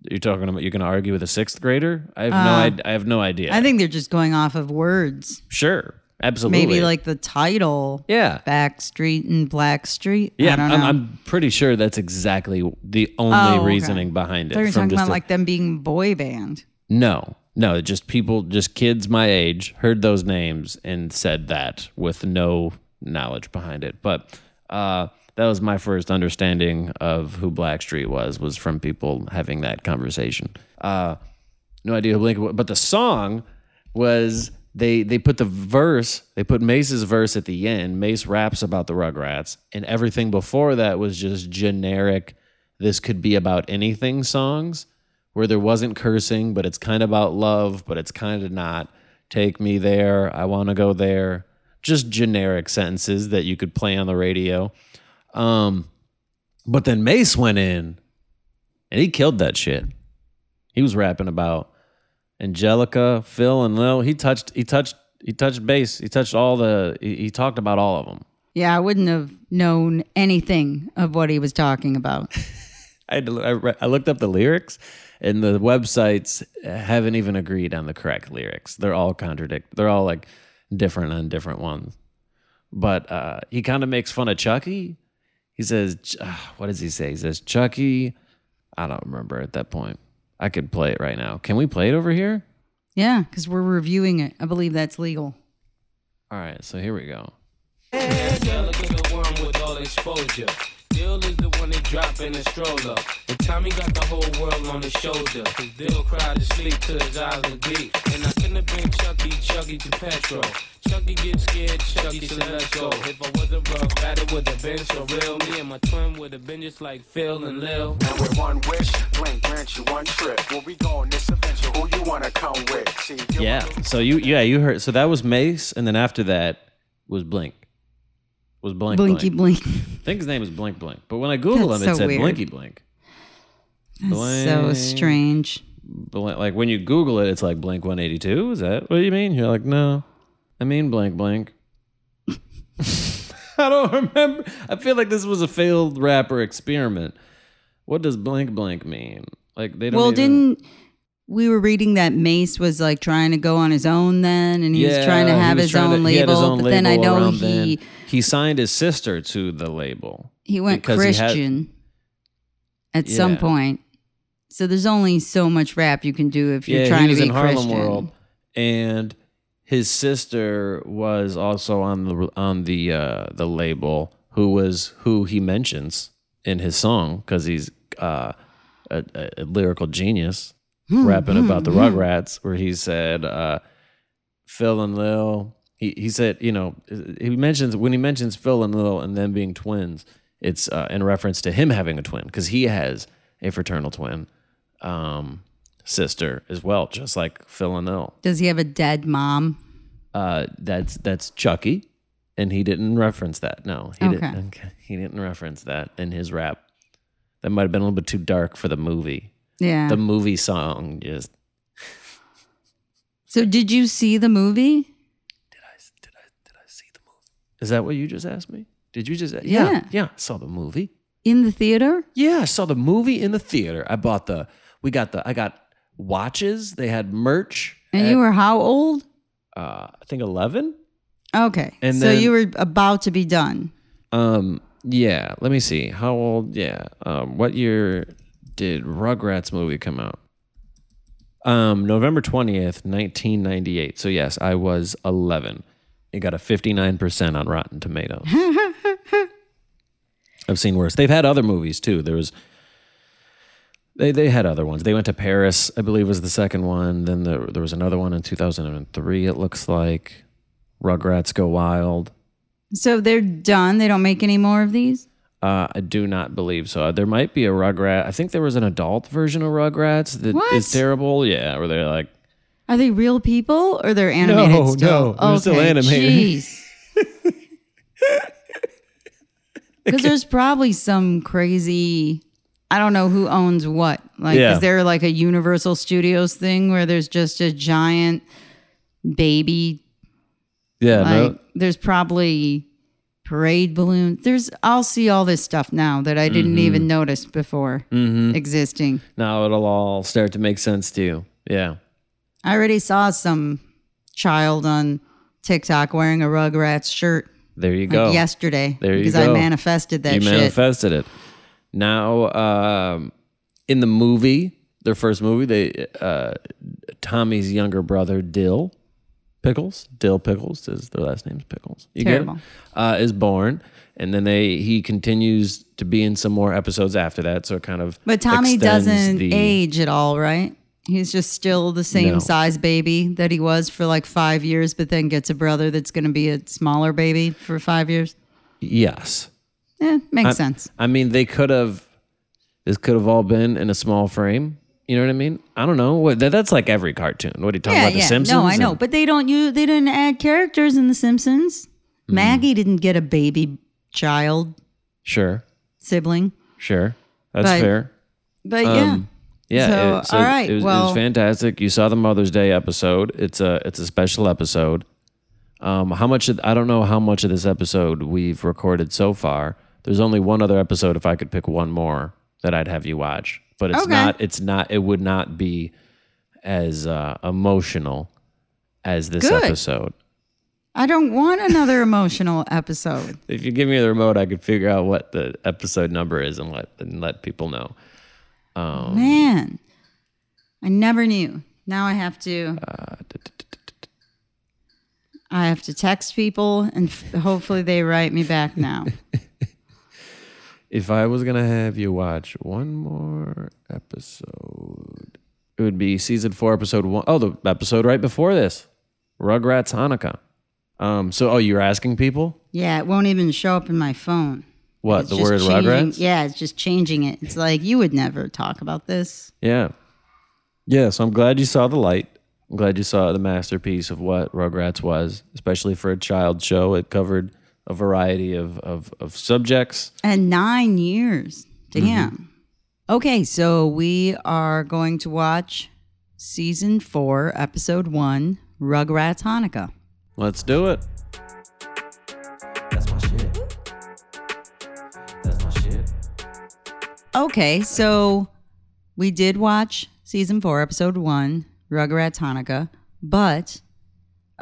You're talking about you're going to argue with a sixth grader? I have no. Uh, id- I have no idea. I think they're just going off of words. sure, absolutely. Maybe like the title yeah, Backstreet and Blackstreet. yeah. I. I'm pretty sure that's exactly the only Oh, okay. reasoning behind I it. from talking about a- like them being boy band. No, no, just people, just kids my age heard those names and said that with no knowledge behind it. But uh, that was my first understanding of who Blackstreet was, was from people having that conversation. Uh, no idea who Blink, was, but the song was they they put the verse, they put Mase's verse at the end. Mase raps about the Rugrats, and everything before that was just generic. This could be about anything songs where there wasn't cursing, but it's kind of about love, but it's kind of not. Take me there. I want to go there. Just generic sentences that you could play on the radio. Um, but then Mase went in and he killed that shit. He was rapping about Angelica, Phil, and Lil. He touched, he touched, he touched base. He touched all the, he, he talked about all of them. Yeah, I wouldn't have known anything of what he was talking about. I, had to, I, I looked up the lyrics, and the websites haven't even agreed on the correct lyrics. They're all contradict. They're all like different on different ones. But uh, he kind of makes fun of Chucky. He says, uh, "What does he say?" He says, "Chucky." I don't remember at that point. I could play it right now. Can we play it over here? Yeah, because we're reviewing it. I believe that's legal. All right, so here we go. Delicate the worm with all exposure. Dill is the one that drop in the stroller. And Tommy got the whole world on his shoulder. Cause Dill cried to sleep till his eyes were deep. And I couldn't have been Chucky, Chucky to Petro. Chucky get scared, Chucky said let's go. If I was a rough battle would have been so real. Me and my twin would have been just like Phil and Lil. And with one wish, blink grant you one trip. Where we going this adventure? Who you wanna come with? See, Yeah. So you yeah you heard so that was Mase, and then after that was Blink. Was Blink Blinky Blink. blink. I think his name is Blink Blink, but when I Googled That's him, it so said weird. Blinky Blink. so strange. Blink, like when you Google it, it's like Blink 182. Is that what do you mean? You're like, no, I mean Blink Blink. I don't remember. I feel like this was a failed rapper experiment. What does Blink Blink mean? Like they don't. Well, even- didn't we were reading that Mase was like trying to go on his own then, and he was trying to have his own to- label. his own but then I label know he then. he signed his sister to the label. he went because he had- Christian at some point. So there's only so much rap you can do if you're yeah, trying he was to be in Harlem Christian. World, and his sister was also on the on the uh, the label. Who was who he mentions in his song because he's uh, a, a lyrical genius, Hmm, rapping about the Rugrats, where he said uh, Phil and Lil. He he said you know he mentions when he mentions Phil and Lil and them being twins, it's uh, in reference to him having a twin because he has a fraternal twin um, sister as well, just like Phil and Lil. Does he have a dead mom? Uh, that's that's Chucky, and he didn't reference that. No, he Okay. didn't. He didn't reference that in his rap. That might have been a little bit too dark for the movie. Yeah. The movie song just so did you see the movie? Did I did I did I see the movie? Is that what you just asked me? Did you just? Yeah. yeah, yeah. I saw the movie. In the theater? Yeah, I saw the movie in the theater. I bought the. We got the. I got watches. They had merch. And at, you were how old? uh, I think eleven. Okay. And so then- you were about to be done. Um, yeah. Let me see. How old? Yeah. Um, what year did Rugrats movie come out? Um, November twentieth, nineteen ninety eight. So yes, I was eleven. It got a fifty nine percent on Rotten Tomatoes. I've seen worse. They've had other movies too. There was. They they had other ones. They went to Paris, I believe, was the second one. Then there there was another one in two thousand and three. It looks like. Rugrats Go Wild. So they're done. They don't make any more of these? Uh, I do not believe so. There might be a Rugrat. I think there was an adult version of Rugrats that is What? terrible. Yeah, where they're like, Are they real people or they're animated No, still? no, they're still animated. Jeez. Because there's probably some crazy, I don't know who owns what. Like, Yeah. is there like a Universal Studios thing where there's just a giant baby? yeah, Like, no, there's probably parade balloon. There's, I'll see all this stuff now that I didn't Mm-hmm. even notice before existing. now it'll all start to make sense to you. Yeah, I already saw some child on TikTok wearing a Rugrats shirt there you like go. yesterday There you because go. I manifested that you shit. manifested it. Now, um, in the movie, their first movie, they uh, Tommy's younger brother Dill Pickles, Dill Pickles, is their last name's Pickles. You Terrible. get it? Uh, is born, and then they he continues to be in some more episodes after that. So it kind of but Tommy doesn't the- age at all, right? He's just still the same No. size baby that he was for like five years, but then gets a brother that's going to be a smaller baby for five years. Yes, Eh, makes I- sense. I mean, they could have. This could have all been in a small frame. You know what I mean? I don't know. What that, that's like every cartoon. What are you talking Yeah, about? The. Simpsons. No, I know, and- but they don't. You they didn't add characters in The Simpsons. Hmm. Maggie didn't get a baby child sure, sibling, sure, that's But- fair. but yeah. Um, Yeah, So, it, so all right, it was, it well- was fantastic. You saw the Mother's Day episode. It's a it's a special episode. Um, how much? Of, I don't know how much of this episode we've recorded so far. There's only one other episode. If I could pick one more that I'd have you watch, but it's Okay. not. It's not. It would not be as uh, emotional as this Good. episode. I don't want another emotional episode. If you give me the remote, I could figure out what the episode number is and let and let people know. Um, Man, I never knew. Now I have to. Uh, I have to text people, and f- hopefully they write me back now. If I was gonna have you watch one more episode, it would be season four, episode one. Oh, the episode right before this, Rugrats Hanukkah. Um. So, oh, you're asking people yeah, it won't even show up in my phone. what It's the word changing- Rugrats? Yeah, it's just changing it. It's like you would never talk about this. Yeah. Yeah. So I'm glad you saw the light. I'm glad you saw the masterpiece of what Rugrats was, especially for a child show. It covered a variety of of, of subjects. And nine years. Damn. Mm-hmm. Okay, so we are going to watch season four, episode one, Rugrats Hanukkah. Let's do it. That's my shit. That's my shit. Okay, so we did watch season four, episode one, Rugrats Hanukkah, but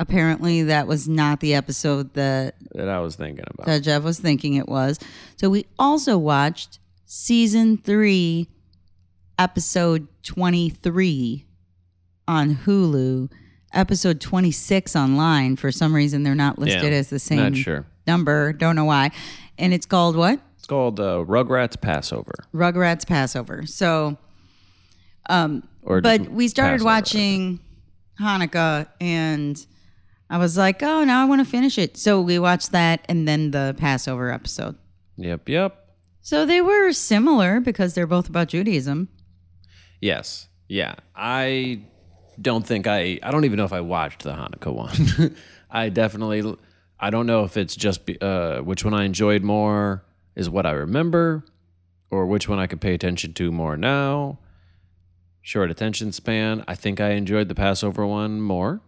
apparently that was not the episode that, That I was thinking about. that Jeff was thinking it was. So we also watched season three, episode 23 on Hulu, episode 26 online. For some reason, they're not listed Yeah, as the same sure. number. Don't know why. And it's called what? It's called uh, Rugrats Passover. Rugrats Passover. So, Or but we started Passover. watching Hanukkah and I was like, oh, now I want to finish it. So we watched that and then the Passover episode. Yep. Yep. So they were similar because they're both about Judaism. Yes. Yeah. I don't think I. I don't even know if I watched the Hanukkah one. I definitely. I don't know if it's just be- uh, which one I enjoyed more is what I remember, or which one I could pay attention to more now. Short attention span. I think I enjoyed the Passover one more.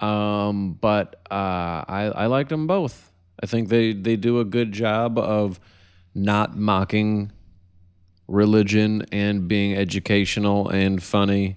Um, but uh, I I liked them both. I think they they do a good job of not mocking religion and being educational and funny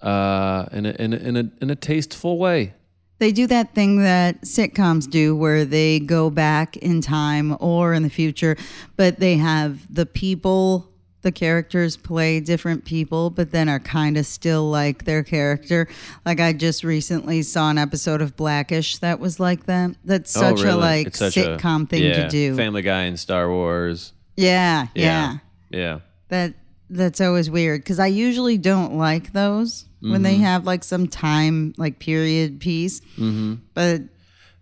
uh, in, a, in, a, in, a, in a tasteful way. They do that thing that sitcoms do where they go back in time or in the future, but they have the people, the characters play different people, but then are kind of still like their character. Like I just recently saw an episode of Blackish that was like that. That's such Oh, really? a like such a- sitcom thing yeah, to do. Family Guy and Star Wars. yeah, yeah. Yeah. That that's always weird because I usually don't like those when Mm-hmm. they have like some time like period piece. Mm-hmm. But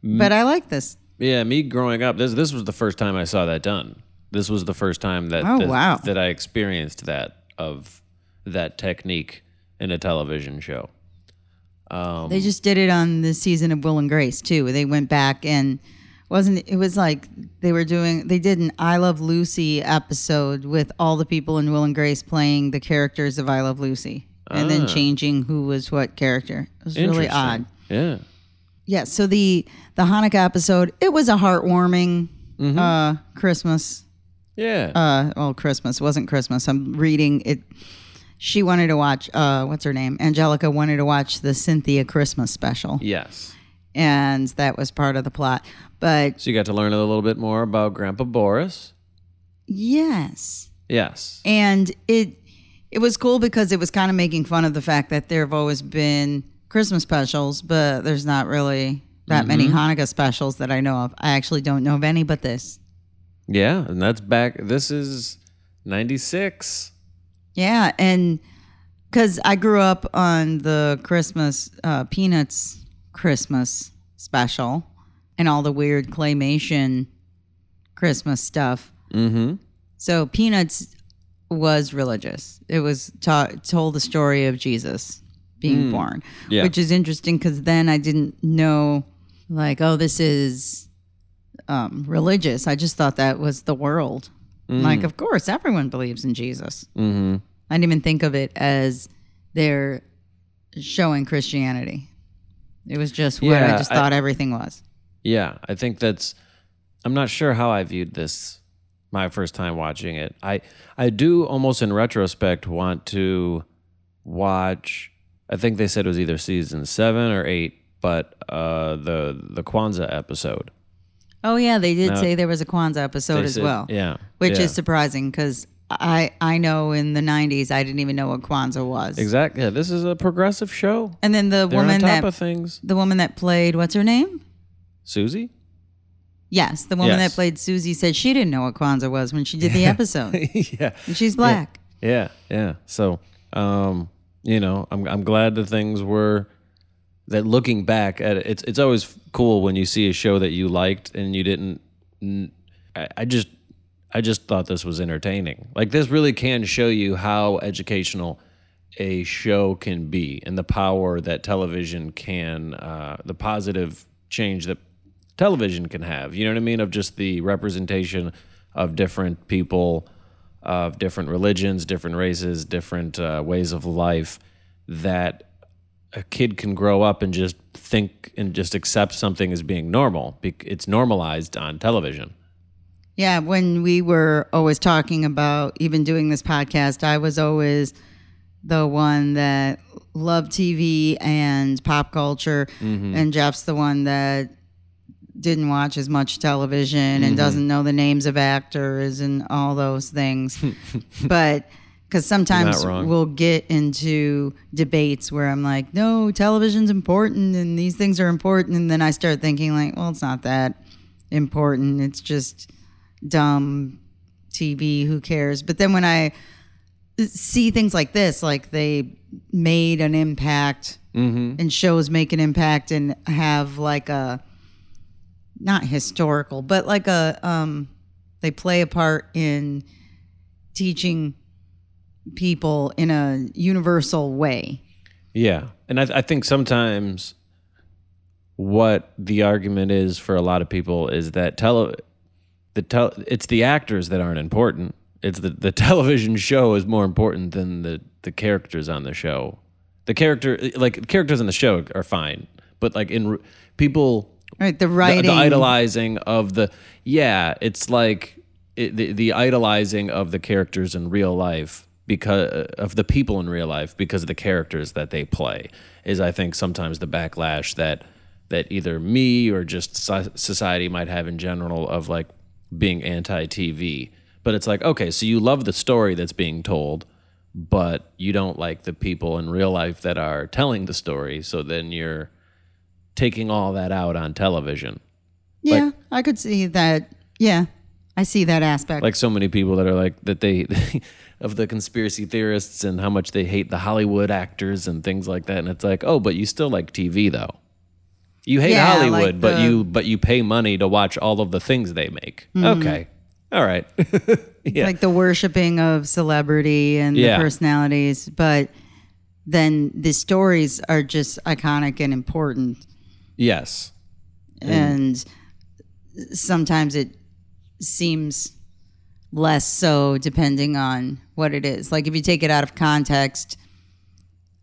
but I like this. Yeah, me growing up, this this was the first time I saw that done. This was the first time that Oh, that, wow. that I experienced that of that technique in a television show. Um, They just did it on the season of Will and Grace too. They went back and wasn't it was like they were doing they did an I Love Lucy episode with all the people in Will and Grace playing the characters of I Love Lucy and then changing who was what character. It was really Ah. odd. Yeah. Yeah, so the the Hanukkah episode, it was a heartwarming Mm-hmm. uh Christmas Yeah. uh well Christmas It wasn't Christmas. I'm reading it she wanted to watch uh what's her name? Angelica wanted to watch the Cynthia Christmas special. yes. and that was part of the plot. But So you got to learn a little bit more about Grandpa Boris. yes, Yes. and it it was cool because it was kind of making fun of the fact that there have always been Christmas specials, but there's not really that many Hanukkah specials that I know of. I actually don't know of any but this. Yeah, and that's back. This is '96. Yeah, and because I grew up on the Christmas uh, Peanuts Christmas special and all the weird claymation Christmas stuff. Mm-hmm. So Peanuts was religious. It was ta- told the story of Jesus being born, Yeah. which is interesting because then I didn't know, like, oh, this is um, religious. I just thought that was the world. Like, of course, everyone believes in Jesus. Mm-hmm. I didn't even think of it as they're showing Christianity. It was just what I Yeah, just I- thought everything was. Yeah, I think that's. I'm not sure how I viewed this my first time watching it. I I do almost in retrospect want to watch. I think they said it was either season seven or eight, but uh, the the Kwanzaa episode. Oh yeah, they did No. say there was a Kwanzaa episode as said- well. Yeah, which yeah. is surprising because I I know in the '90s I didn't even know what Kwanzaa was. Exactly. Yeah, this is a progressive show. And then the They're on woman top that of things. the woman that played what's her name? Susie? Yes, the woman Yes. that played Susie said she didn't know what Kwanzaa was when she did the episode. yeah. and she's black. Yeah, yeah. So, um, you know, I'm I'm glad that things were that looking back at it, it's it's always cool when you see a show that you liked and you didn't. I just I just thought this was entertaining. Like this really can show you how educational a show can be and the power that television can, uh, the positive change that television can have. You know what I mean? Of just the representation of different people, of different religions, different races, different uh, ways of life that a kid can grow up and just think and just accept something as being normal. It's normalized on television. Yeah, when we were always talking about even doing this podcast, I was always the one that loved TV and pop culture, mm-hmm. and Jeff's the one that didn't watch as much television and mm-hmm. doesn't know the names of actors and all those things. but because sometimes we'll get into debates where I'm like, no, television's important and these things are important. And then I start thinking, like, well, it's not that important. It's just dumb TV. Who cares? But then when I see things like this, like they made an impact and shows make an impact and have like a not historical, but like a um they play a part in teaching people in a universal way. Yeah, and I, I think sometimes what the argument is for a lot of people is that tele, the tel, it's the actors that aren't important. It's the the television show is more important than the the characters on the show. The character, like characters on the show, are fine, but like in people Right, the the, writing. the idolizing of the yeah it's like it, the, the idolizing of the characters in real life because uh, of the people in real life because of the characters that they play is i think sometimes the backlash that that either me or just society might have in general of like being anti-tv but it's like okay so you love the story that's being told but you don't like the people in real life that are telling the story so then you're taking all that out on television. Yeah, I could see that. Yeah, I see that aspect. like so many people that are like that they of the conspiracy theorists and how much they hate the Hollywood actors and things like that. And it's like oh but you still like TV though. You hate Yeah, Hollywood like but you but you pay money to watch all of the things they make. Mm-hmm. Okay. All right. Yeah. Like the worshiping of celebrity and Yeah. the personalities, but then the stories are just iconic and important. yes. And sometimes it seems less so depending on what it is. Like if you take it out of context,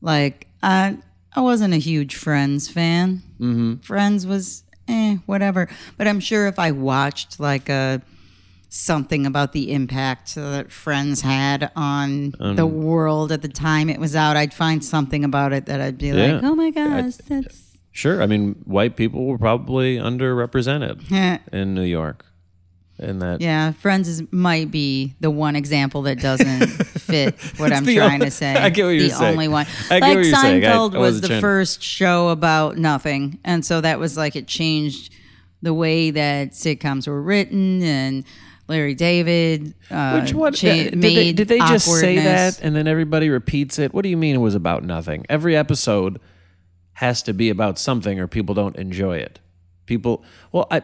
like I I wasn't a huge Friends fan. Mm-hmm. Friends was eh, whatever. But I'm sure if I watched like a something about the impact that Friends had on the world at the time it was out, I'd find something about it that I'd be Yeah. like, oh my gosh, that's sure I mean white people were probably underrepresented in New York and that Yeah, Friends is, might be the one example that doesn't fit what I'm trying only- to say. I get what you're the saying. only one. I get like what you're saying. I- Seinfeld I was the trying- first show about nothing, and so that was like it changed the way that sitcoms were written and. Larry David, uh, Which what cha- did, they, made did they just say that and then everybody repeats it? What do you mean it was about nothing? Every episode has to be about something or people don't enjoy it. People, well, I,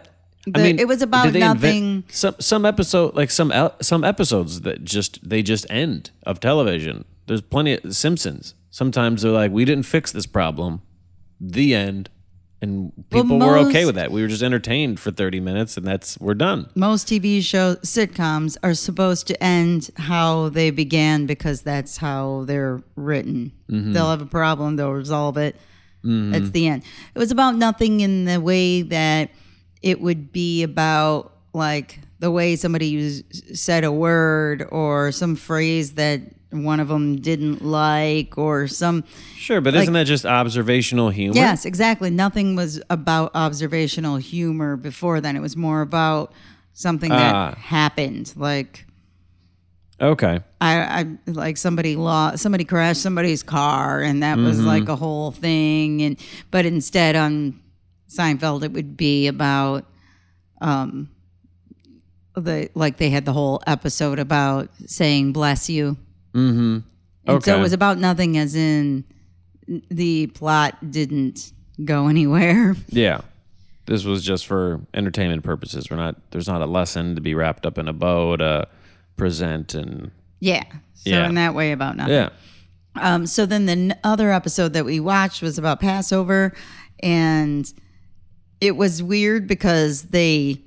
I mean, it was about they invent- nothing. Some some episode like some some episodes that just they just end of television. There's plenty of Simpsons. Sometimes they're like, we didn't fix this problem. The end. And Well, people were okay with that. We were just entertained for 30 minutes and that's we're done. most TV shows, sitcoms are supposed to end how they began because that's how they're written. Mm-hmm. They'll have a problem, they'll resolve it. That's the end. It was about nothing in the way that it would be about like the way somebody used, said a word or some phrase that one of them didn't like or some Sure, but isn't that just observational humor? Yes, exactly. Nothing was about observational humor before then. It was more about something that Ah. happened. Like, Okay. I, I like somebody lost somebody crashed somebody's car and that was like a whole thing and but instead on Seinfeld it would be about um the like they had the whole episode about saying bless you. Mm-hmm. And so it was about nothing as in the plot didn't go anywhere. Yeah. This was just for entertainment purposes. We're not there's not a lesson to be wrapped up in a bow to present and Yeah. So Yeah. in that way about nothing. yeah. Um, so then the n- other episode that we watched was about Passover, and it was weird because they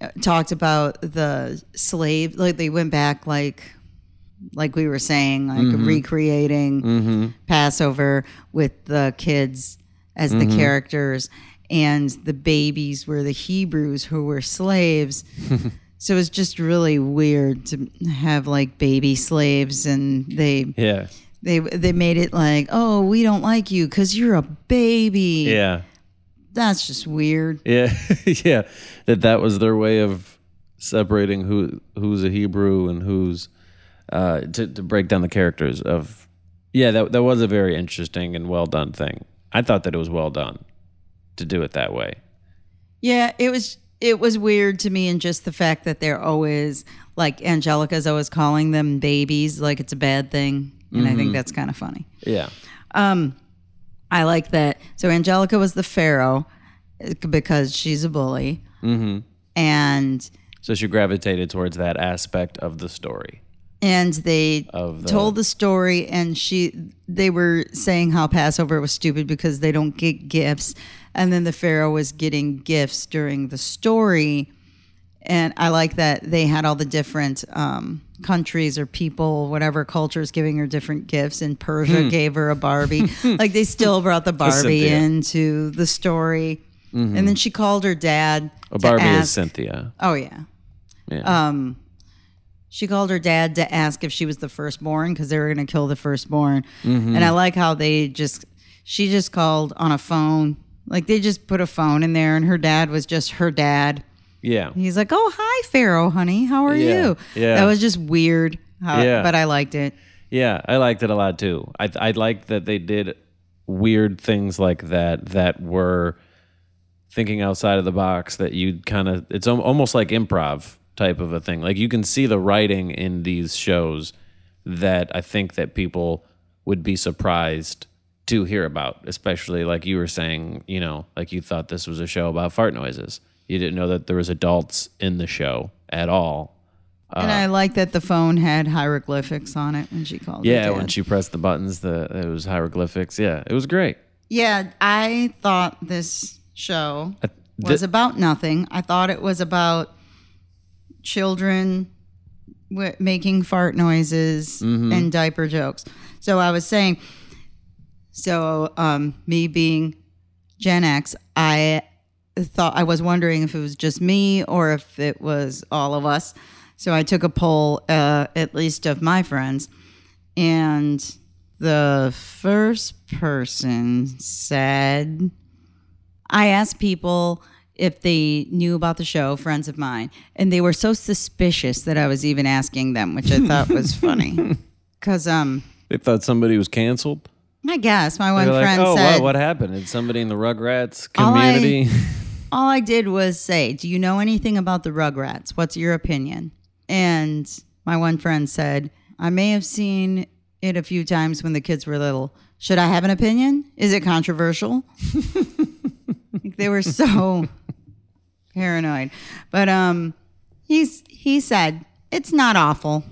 uh, talked about the slave, like they went back, like like we were saying, like mm-hmm. recreating mm-hmm. Passover with the kids as the mm-hmm. characters, and the babies were the Hebrews who were slaves. So it was just really weird to have like baby slaves, and they Yeah. they they made it like, oh, we don't like you because you're a baby. Yeah. That's just weird. Yeah. yeah. That that was their way of separating who who's a Hebrew and who's uh to, to break down the characters of yeah, that that was a very interesting and well done thing. I thought that it was well done to do it that way. Yeah, it was it was weird to me, and just the fact that they're always like Angelica's always calling them babies, like it's a bad thing, and I think that's kind of funny. Yeah. I like that. So Angelica was the pharaoh uh, because she's a bully, mm-hmm. and So she gravitated towards that aspect of the story. and they Of the- told the story and she they were saying how passover was stupid because they don't get gifts and then the pharaoh was getting gifts during the story and i like that they had all the different um, countries or people whatever cultures giving her different gifts and persia gave her a barbie like they still brought the barbie into the story and then she called her dad A Barbie is Cynthia. oh yeah Yeah. um, she called her dad to ask if she was the firstborn because they were going to kill the firstborn. Mm-hmm. And I like how they just, she just called on a phone. Like they just put a phone in there and her dad was just her dad. Yeah. He's like, oh, hi, Pharaoh, honey. How are Yeah, you? yeah. That was just weird. How, Yeah. But I liked it. Yeah, I liked it a lot too. I I liked that they did weird things like that that were thinking outside of the box that you'd kind of it's al- almost like improv type of a thing. Like you can see the writing in these shows that I think that people would be surprised to hear about, especially like you were saying, you know, like you thought this was a show about fart noises. You didn't know that there was adults in the show at all. and I like that the phone had hieroglyphics on it when she called Yeah, when she pressed the buttons, the it was hieroglyphics. Yeah, it was great. Yeah, I thought this show Uh, was about nothing. I thought it was about children w- making fart noises Mm-hmm. and diaper jokes. So I was saying, so um, me being Gen X, I thought I was wondering if it was just me or if it was all of us. So I took a poll, uh, at least of my friends, and the first person said, I asked people if they knew about the show, friends of mine, and they were so suspicious that I was even asking them, which I thought was funny. Because um, They thought somebody was canceled. I guess my one They were like, friend "Oh, said, what, what happened? Did somebody in the Rugrats All I- community?" All I did was say, Do you know anything about the Rugrats? What's your opinion? And my one friend said, I may have seen it a few times when the kids were little. Should I have an opinion? Is it controversial? Like, they were so paranoid. But um he's he said, It's not awful.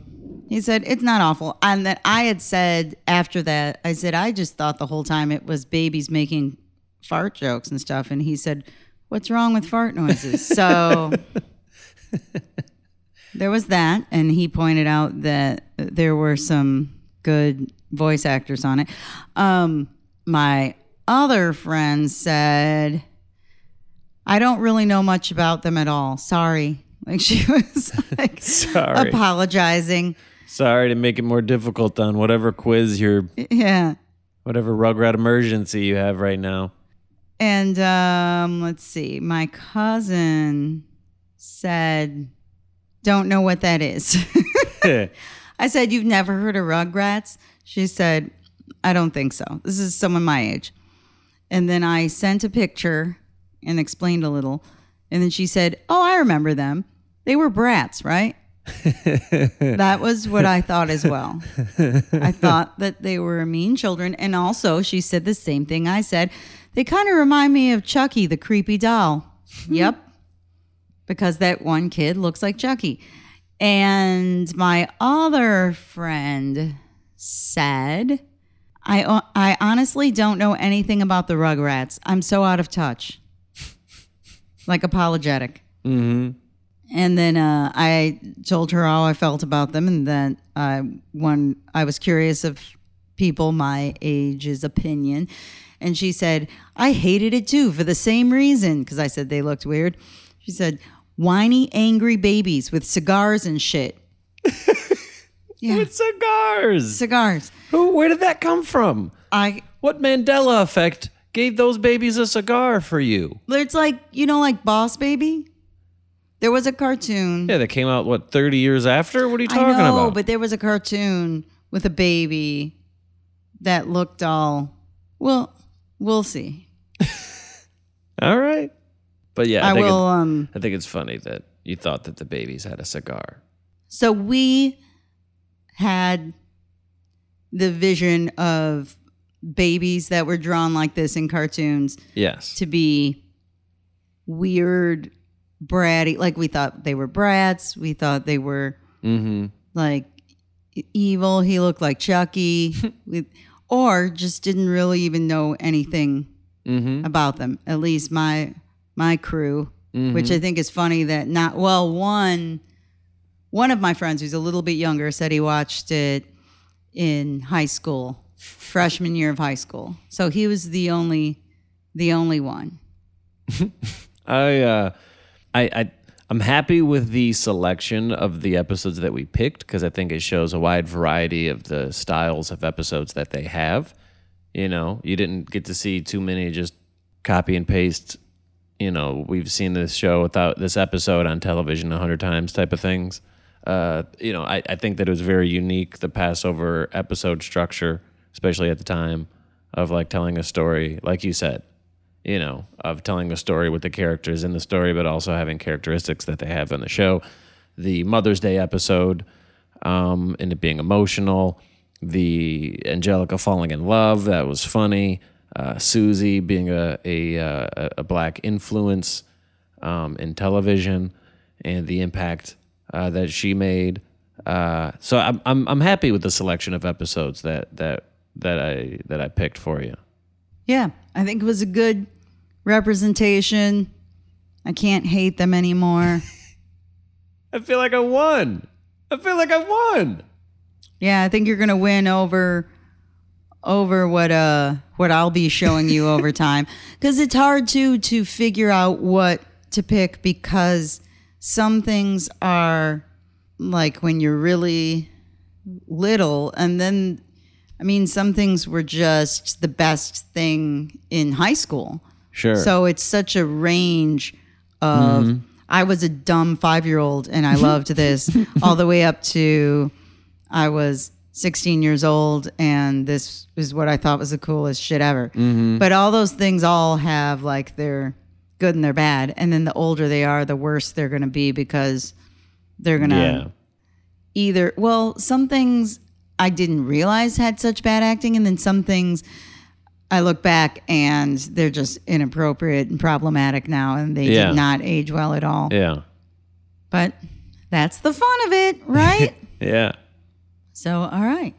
He said, It's not awful. And that I had said after that, I said, I just thought the whole time it was babies making fart jokes and stuff. And he said, What's wrong with fart noises? So there was that. And he pointed out that there were some good voice actors on it. Um, my other friend said, I don't really know much about them at all. Sorry. Like she was like Sorry. apologizing. Sorry to make it more difficult on whatever quiz you're, Yeah. whatever Rugrat emergency you have right now. And um, let's see. My cousin said, "Don't know what that is." I said, You've never heard of Rugrats? She said, I don't think so. This is someone my age. And then I sent a picture and explained a little. And then she said, Oh, I remember them. They were brats, right? that was what I thought as well. I thought that they were mean children. And also, she said the same thing I said. They kind of remind me of Chucky, the creepy doll. yep. Because that one kid looks like Chucky. And my other friend said, I, I honestly don't know anything about the Rugrats. I'm so out of touch. like apologetic. And then uh, I told her how I felt about them, and that uh, when I was curious of people my age's opinion, and she said I hated it too for the same reason because I said they looked weird. She said whiny, angry babies with cigars and shit. yeah, With cigars. cigars. Who? Where did that come from? I What Mandela effect gave those babies a cigar for you? it's like you know, like Boss Baby. There was a cartoon. Yeah, that came out what thirty years after. What are you talking I know, about? but there was a cartoon with a baby that looked all well. We'll see. All right, but yeah, I, I, think will. It, Um. I think it's funny that you thought that the babies had a cigar. So we had the vision of babies that were drawn like this in cartoons Yes. to be weird, bratty. Like we thought they were brats. We thought they were Mm-hmm. like evil. He looked like Chucky, We- or just didn't really even know anything Mm-hmm. about them. At least my my crew, which I think is funny that not well one one of my friends who's a little bit younger said he watched it in high school, freshman year of high school. So he was the only the only one. I, uh, I, I, I'm happy with the selection of the episodes that we picked because I think it shows a wide variety of the styles of episodes that they have. You know, you didn't get to see too many just copy and paste. You know, we've seen this show without this episode on television a hundred times type of things. Uh, you know, I, I think that it was very unique the Passover episode structure, especially at the time of like telling a story, like you said, you know, of telling a story with the characters in the story, but also having characteristics that they have in the show. The Mother's Day episode, um, and it being emotional. The Angelica falling in love, that was funny. Uh, Susie being a a, uh, a black influence um, in television, and the impact uh, that she made. Uh, so I'm, I'm I'm happy with the selection of episodes that that that I that I picked for you. Yeah, I think it was a good representation. I can't hate them anymore. I feel like I won. I feel like I won. Yeah, I think you're gonna win over over what uh what I'll be showing you over time because it's hard to to figure out what to pick because some things are like when you're really little and then I mean some things were just the best thing in high school. Sure. So it's such a range of. Mm-hmm. I was a dumb five year old and I loved this, all the way up to I was 16 years old and this is what I thought was the coolest shit ever. Mm-hmm. But all those things all have like their good and their bad. And then the older they are, the worse they're going to be because they're going to yeah. either well some things i didn't realize had such bad acting and then some things i look back and they're just inappropriate and problematic now and they Yeah. did not age well at all Yeah. but that's the fun of it right Yeah. so all right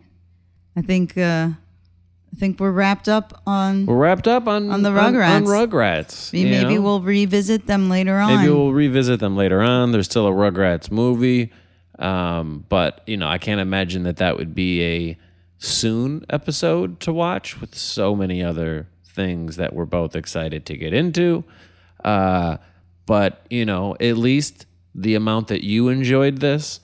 i think uh i think we're wrapped up on We're wrapped up on On the On, Rugrats. Rugrats. you maybe know? we'll revisit them later on maybe we'll revisit them later on. There's still a Rugrats movie, um, but you know I can't imagine that that would be a soon episode to watch with so many other things that we're both excited to get into. Uh, but you know, at least the amount that you enjoyed this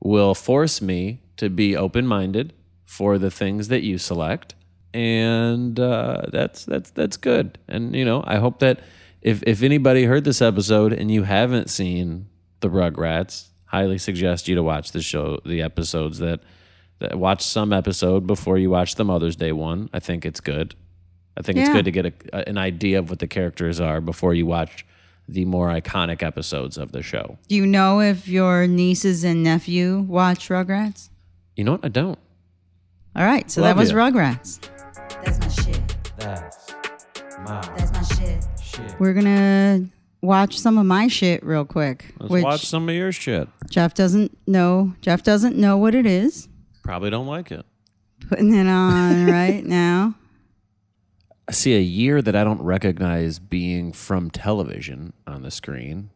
will force me to be open-minded for the things that you select and uh, that's that's that's good. And you know, I hope that if if anybody heard this episode and you haven't seen the Rugrats, highly suggest you to watch the show, the episodes that, that watch some episode before you watch the Mother's Day one. I think it's good. I think it's good to get a, an idea of what the characters are before you watch the more iconic episodes of the show. Do you know if your nieces and nephew watch Rugrats? You know what? I don't. All right, so Love that was ya. Rugrats. That's my shit. That's my That's my shit. shit. We're gonna watch some of my shit real quick, Let's which watch some of your shit. Jeff doesn't know. Jeff doesn't know what it is. Probably don't like it. Putting it on right now. I see a year that I don't recognize being from television on the screen.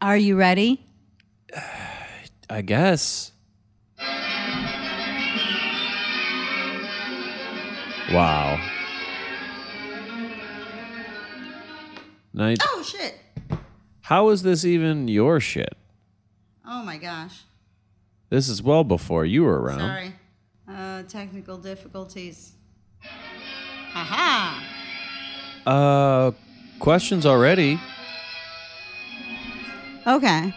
Are you ready? I guess. Wow. Night. Oh shit! How is this even your shit? Oh my gosh! This is well before you were around. Sorry. Uh, technical difficulties. Aha! Uh, questions already. Okay.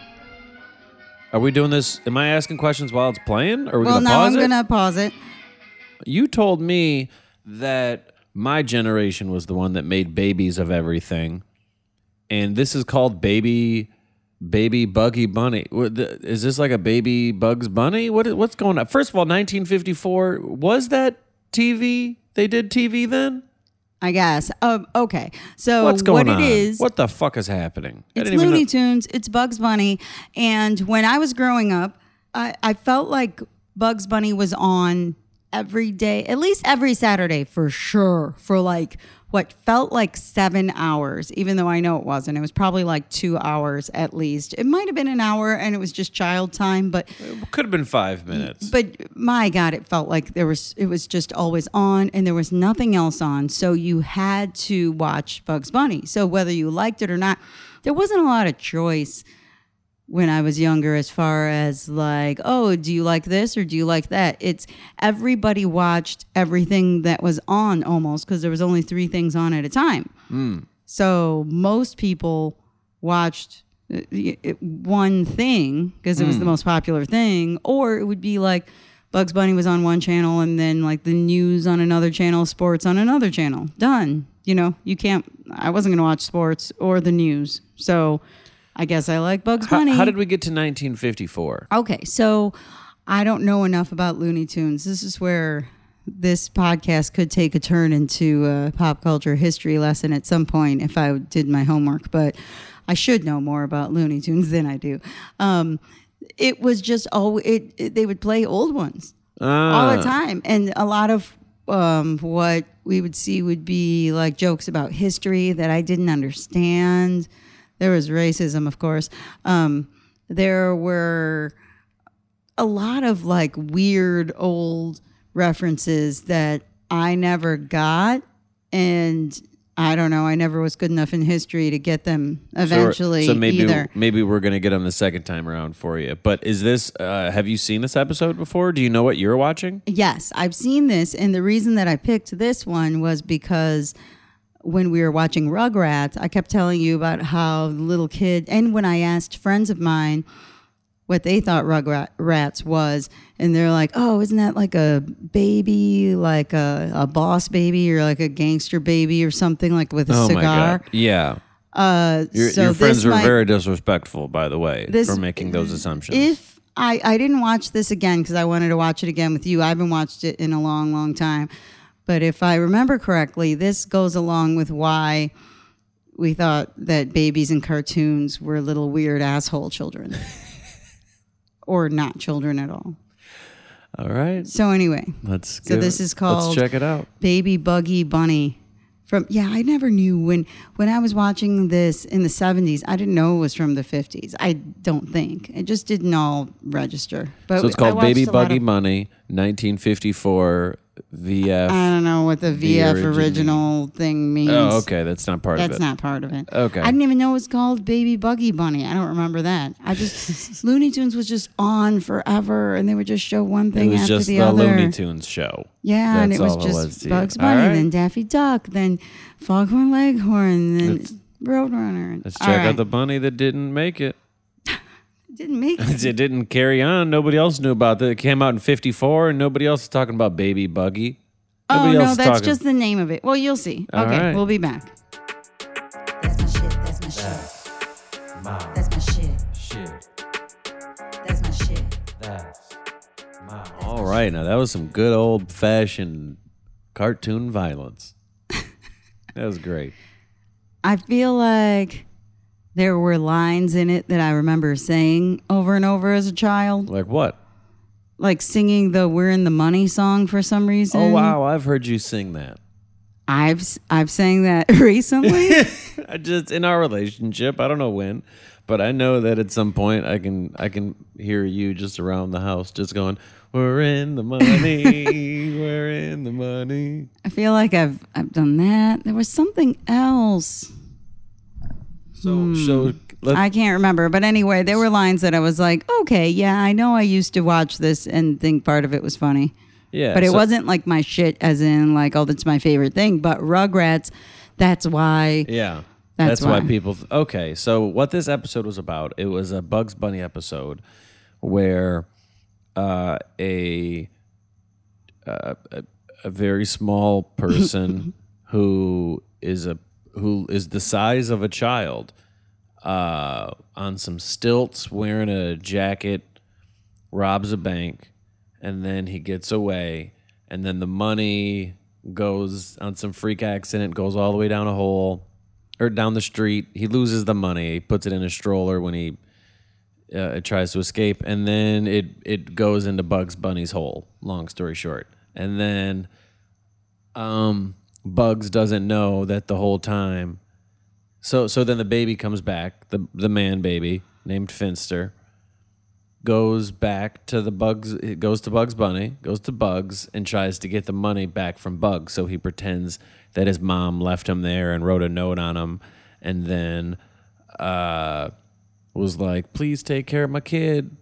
Are we doing this? Am I asking questions while it's playing? Or are we Well, gonna now pause I'm it? gonna pause it. You told me that my generation was the one that made babies of everything, and this is called baby, baby Buggy Bunny. Is this like a baby Bugs Bunny? What is- what's going on? First of all, 1954 was that TV? They did TV then. I guess. Um, okay. So What's going what on? it is? What the fuck is happening? I It's Looney Tunes. It's Bugs Bunny. And when I was growing up, I, I felt like Bugs Bunny was on every day, at least every Saturday for sure, for like what felt like seven hours, even though I know it wasn't. It was probably like two hours at least. It might have been an hour and it was just child time, but Could have been five minutes. but my god it felt like there was it was just always on and there was nothing else on so you had to watch bugs bunny so whether you liked it or not there wasn't a lot of choice when i was younger as far as like oh do you like this or do you like that it's everybody watched everything that was on almost because there was only three things on at a time hmm. so most people watched uh, y- uh, one thing because it was the hmm. most popular thing, or it would be like Bugs Bunny was on one channel and then like the news on another channel, sports on another channel. Done. You know, you can't. I wasn't going to watch sports or the news, so I guess I like Bugs Bunny. how did we get to 1954? Okay, so I don't know enough about Looney Tunes. This is where this podcast could take a turn into a pop culture history lesson at some point if I did my homework, but I should know more about Looney Tunes than I do. Um, it was just all it, it. They would play old ones all Ah. the time, and a lot of um, what we would see would be like jokes about history that I didn't understand. There was racism, of course. Um, there were a lot of like weird old references that I never got. And I don't know, I never was good enough in history to get them eventually so maybe either. maybe we're gonna get them the second time around for you. But is this? Uh, have you seen this episode before? Do you know what you're watching? Yes, I've seen this. And the reason that I picked this one was because when we were watching Rugrats, I kept telling you about how the little kid, and when I asked friends of mine what they thought Rugrats was, and they're like, oh, isn't that like a baby, like a, a boss baby or like a gangster baby or something, like with a Oh my cigar? Yeah, Uh, your, so your friends are might- very disrespectful, by the way, this- for making those assumptions. If I, I didn't watch this again because I wanted to watch it again with you. I haven't watched it in a long, long time. But if I remember correctly, this goes along with why we thought that babies in cartoons were little weird asshole children. or not children at all. All right, So anyway, let's. So this it- is called- Let's check it out. Baby Buggy Bunny. From yeah, I never knew when when I was watching this in the 70s, I didn't know it was from the 50s. I don't think. It just didn't all register. But So it's called Baby Buggy of- Money, 1954 VF. I don't know what the VF origin- original thing means. oh, okay, that's not part That's of it. That's not part of it. Okay. I didn't even know it was called Baby Buggy Bunny. I don't remember that. I just Looney Tunes was just on forever, and they would just show one it thing was after just the, the, other. Looney Tunes show. Yeah, and it was it just was. Bugs Bunny, right. then Daffy Duck, then Foghorn Leghorn, then Let's- Roadrunner. Let's check right. out the bunny that didn't make it. It didn't make it. It didn't carry on. Nobody else knew about it. It came out in '54, and nobody else is talking about Baby Buggy. Oh Nobody else no, that's talking- just the name of it. Well, you'll see. All okay, right. we'll be back. That's my shit. That's my shit. My That's my shit. shit. That's my shit. That's my All right, now that was some good old fashioned cartoon violence. that was great. I feel like there were lines in it that I remember saying over and over as a child, Like what? like singing the "We're in the Money" song for some reason. Oh wow, I've heard you sing that. I've s- I've sang that recently. I just in our relationship, I don't know when, but I know that at some point I can I can hear you just around the house just going, "We're in the money, we're in the money." I feel like I've I've done that. There was something else. So so let, I can't remember, but anyway, there were lines that I was like, okay, yeah, I know I used to watch this and think part of it was funny. yeah, But it so- wasn't like my shit, as in like, oh, that's my favorite thing. But Rugrats, that's why. Yeah. That's That's, why. why. people. Okay, so what this episode was about? It was a Bugs Bunny episode where uh, a, uh, a a very small person who is a who is the size of a child uh, on some stilts, wearing a jacket, robs a bank, and then he gets away, and then the money goes on some freak accident, goes all the way down a hole or down the street. He loses the money. He puts it in a stroller when he uh, tries to escape, and then it it goes into Bugs Bunny's hole. Long story short, and then um, Bugs doesn't know that the whole time. So so then the baby comes back, the the man baby named Finster goes back to the Bugs it goes to Bugs Bunny, goes to Bugs and tries to get the money back from Bugs. So he pretends that his mom left him there and wrote a note on him and then uh was like, "Please take care of my kid."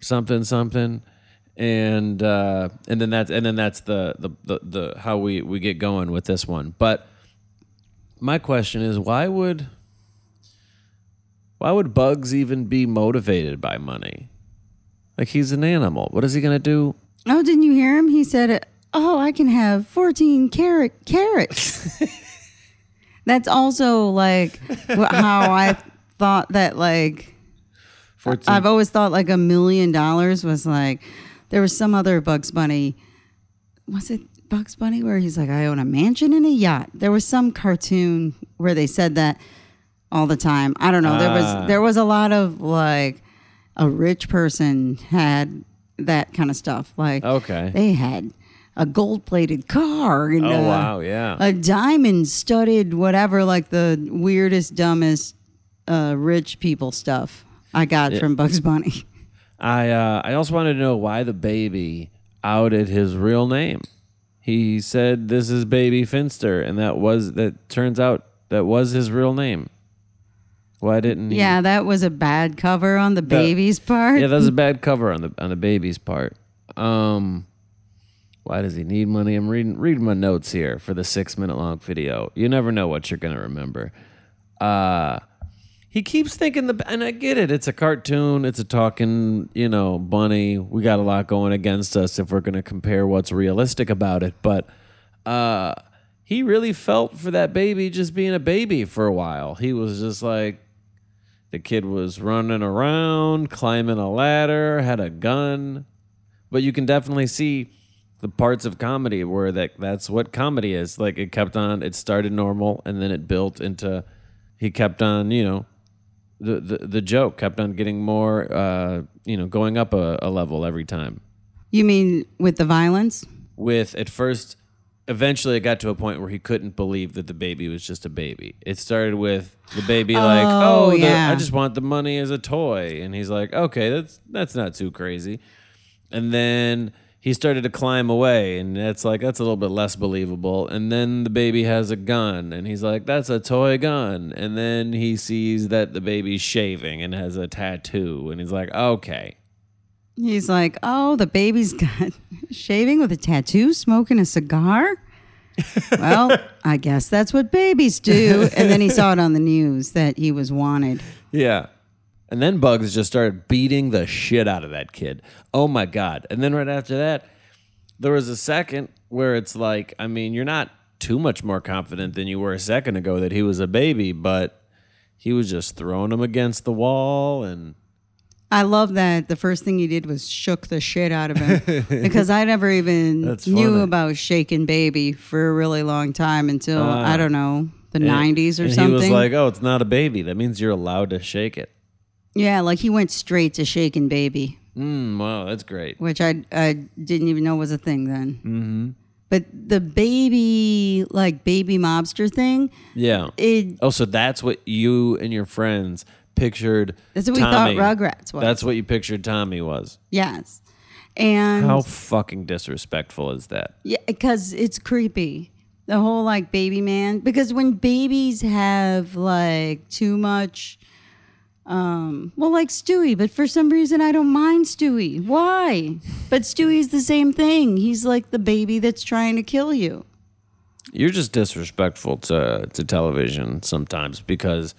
Something something and uh and then that's and then that's the the the, the how we we get going with this one. But my question is why would why would Bugs even be motivated by money? Like he's an animal. What is he gonna do? Oh, didn't you hear him? He said, "Oh, I can have fourteen carrot carrots." That's also like how I thought that like 14 I've always thought like a million dollars was like there was some other Bugs Bunny. Was it Bugs Bunny where he's like, I own a mansion and a yacht? There was some cartoon where they said that all the time. I don't know. There Ah. was there was a lot of like a rich person had that kind of stuff. Like Okay. they had a gold plated car and Oh uh, wow, yeah. a diamond studded whatever, like the weirdest, dumbest uh, rich people stuff I got from Bugs Bunny. I uh, I also wanted to know why the baby outed his real name. He said this is baby Finster and that was that turns out that was his real name. Why didn't he Yeah, that was a bad cover on the baby's part. Yeah, that was a bad cover on the on the baby's part. Um, why does he need money? I'm reading reading my notes here for the six minute long video. You never know what you're gonna remember. Uh he keeps thinking the and I get it. It's a cartoon. It's a talking, you know, bunny. We got a lot going against us if we're gonna compare what's realistic about it. But uh he really felt for that baby just being a baby for a while. He was just like, the kid was running around, climbing a ladder, had a gun. But you can definitely see the parts of comedy where that that's what comedy is. Like it kept on it started normal and then it built into he kept on, you know, the the, the joke kept on getting more uh, you know, going up a, a level every time. You mean with the violence? With at first eventually it got to a point where he couldn't believe that the baby was just a baby. It started with the baby like, Oh, "Oh, the- yeah. I just want the money as a toy." And he's like, "Okay, that's that's not too crazy." And then he started to climb away and that's like that's a little bit less believable. And then the baby has a gun and he's like, "That's a toy gun." And then he sees that the baby's shaving and has a tattoo and he's like, "Okay." He's like, oh, the baby's got shaving with a tattoo, smoking a cigar. well, I guess that's what babies do. And then he saw it on the news that he was wanted. Yeah. And then Bugs just started beating the shit out of that kid. Oh my God. And then right after that, there was a second where it's like, I mean, you're not too much more confident than you were a second ago that he was a baby, but he was just throwing him against the wall and I love that the first thing he did was shook the shit out of him because I never even That's knew funny. about shaking baby for a really long time until Ah. I don't know the '90s or and something. he was like, "Oh, it's not a baby. That means you're allowed to shake it." Yeah, like he went straight to shaking baby, Mm, wow, that's great. which I I didn't even know was a thing then. Mm-hmm. But the baby like baby mobster thing, Yeah. it Oh, so that's what you and your friends pictured. That's what we Tommy. thought Rugrats was. That's what you pictured Tommy was. yes, and How fucking disrespectful is that? Yeah, because it's creepy. The whole like baby man. Because when babies have like too much, um, well, like Stewie, but for some reason I don't mind Stewie. Why? But Stewie's the same thing. He's like the baby that's trying to kill you. You're just disrespectful to to television sometimes because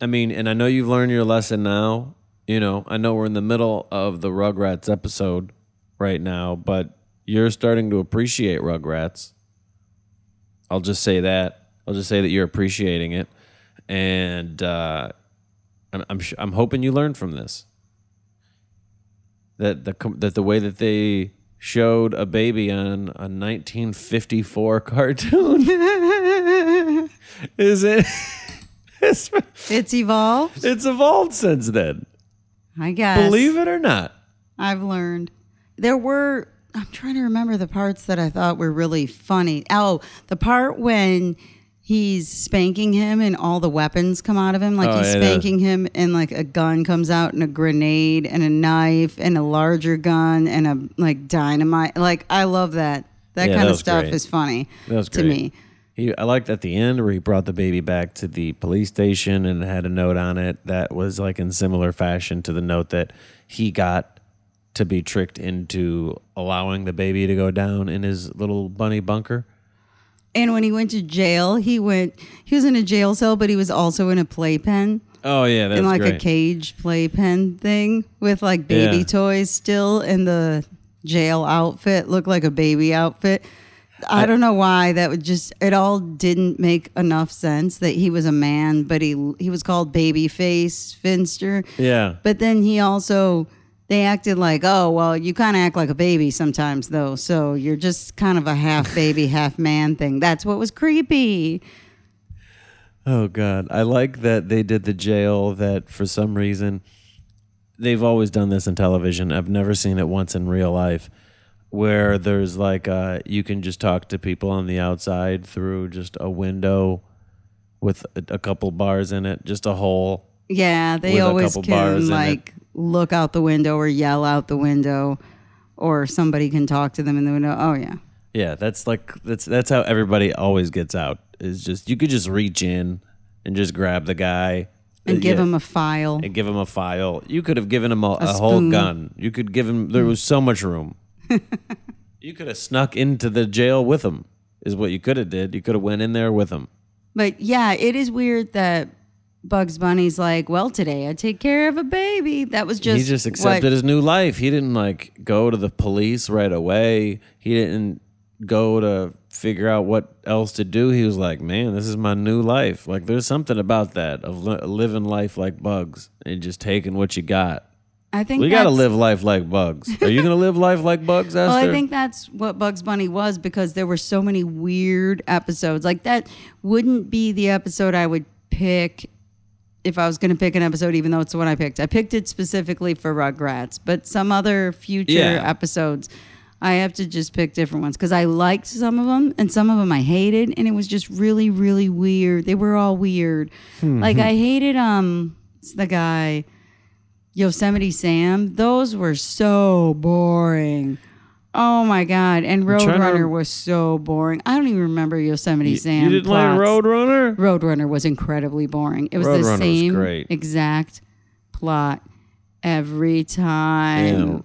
I mean, and I know you've learned your lesson now. You know, I know we're in the middle of the Rugrats episode right now, but you're starting to appreciate Rugrats. I'll just say that. I'll just say that you're appreciating it, and uh, I'm I'm, sh- I'm hoping you learned from this. That the com- that the way that they showed a baby on a 1954 cartoon is it? It's, It's evolved. it's evolved since then. I guess. Believe it or not. I've learned. There were, I'm trying to remember the parts that I thought were really funny. Oh, the part when he's spanking him and all the weapons come out of him. Like Oh, he's yeah, spanking him and like a gun comes out and a grenade and a knife and a larger gun and a like dynamite. Like I love that. That Yeah, kind that of stuff great. is funny That was to great. me. He, I liked at the end where he brought the baby back to the police station and had a note on it that was like in similar fashion to the note that he got to be tricked into allowing the baby to go down in his little bunny bunker. And when he went to jail, he went. He was in a jail cell, but he was also in a playpen. Oh yeah, that's in like great. a cage playpen thing with like baby Yeah. toys still and the jail outfit looked like a baby outfit. I, don't know why that would just it all didn't make enough sense that he was a man, but he he was called Babyface Finster. Yeah. But then he also they acted like, oh well, you kind of act like a baby sometimes though, so you're just kind of a half baby, half man thing. That's what was creepy. Oh God, I like that they did the jail. That for some reason, they've always done this in television. I've never seen it once in real life, where there's like uh, you can just talk to people on the outside through just a window with a, a couple bars in it, just a hole. Yeah, they a always can like look out the window or yell out the window, or somebody can talk to them in the window. Oh yeah, Yeah, that's like that's that's how everybody always gets out. Is just you could just reach in and just grab the guy and give Yeah. them a file. and give him a file. You could have given him a, a, A whole gun. You could give him. There was so much room. you could have snuck into the jail with him. Is what you could have did. You could have went in there with him. But yeah, it is weird that Bugs Bunny's like, well, today I take care of a baby. That was just he just accepted what- his new life. He didn't like go to the police right away. He didn't go to figure out what else to do. He was like, "Man, this is my new life." Like, there's something about that of li- living life like bugs and just taking what you got. I think We got to live life like bugs. Are you gonna live life like bugs, Esther? Well, I think that's what Bugs Bunny was because there were so many weird episodes. Like that wouldn't be the episode I would pick if I was going to pick an episode, even though it's the one I picked. I picked it specifically for Rugrats, but some other future Yeah. episodes, I have to just pick different ones because I liked some of them and some of them I hated, and it was just really, really weird. They were all weird. Like I hated um the guy. Yosemite Sam, those were so boring. Oh my god! And trying to Roadrunner was so boring. I don't even remember Yosemite Sam. you didn't like plots. Roadrunner? Roadrunner was incredibly boring. It was the Roadrunner was same great. exact plot every time.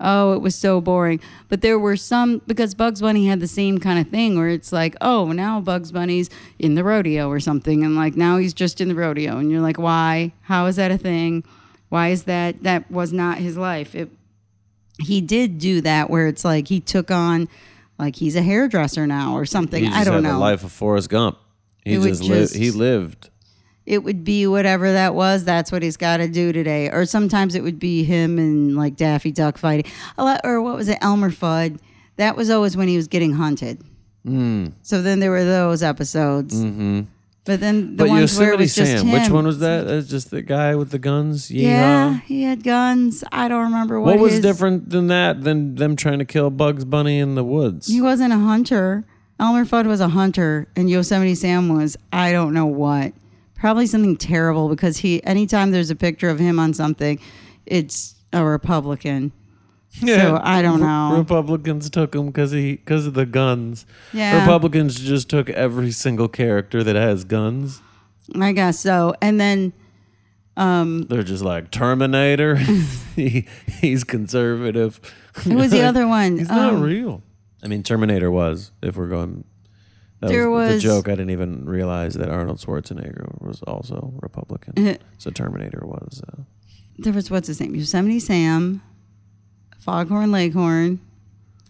Oh, it was so boring. But there were some because Bugs Bunny had the same kind of thing where it's like, oh, now Bugs Bunny's in the rodeo or something, and like now he's just in the rodeo, and you're like, why? How is that a thing? Why is that? That was not his life. It. He did do that where it's like he took on, like he's a hairdresser now or something. I don't know. the life of Forrest Gump. He It would just, lived. just- He lived. it would be whatever that was. That's what he's got to do today. Or sometimes it would be him and like Daffy Duck fighting. A lot, or what was it, Elmer Fudd? That was always when he was getting hunted. Hmm. So then there were those episodes. Mm-hmm. But then the but ones where it Yosemite was just Sam, him. which one was that? That's just the guy with the guns. Yeehaw. Yeah, he had guns. I don't remember what. What was his- different than that than them trying to kill Bugs Bunny in the woods? He wasn't a hunter. Elmer Fudd was a hunter, and Yosemite Sam was I don't know what. Probably something terrible because he. Anytime there's a picture of him on something, it's a Republican. So I don't know. Republicans took him because he because of the guns. Yeah. Republicans just took every single character that has guns. I guess so. And then um, They're just like Terminator. he, he's conservative. Who was the other one? He's not Um, real. I mean, Terminator was. If we're going, that There was, the joke. I didn't even realize that Arnold Schwarzenegger was also Republican. so Terminator was. Uh, there was what's his name? Yosemite Sam, Foghorn Leghorn.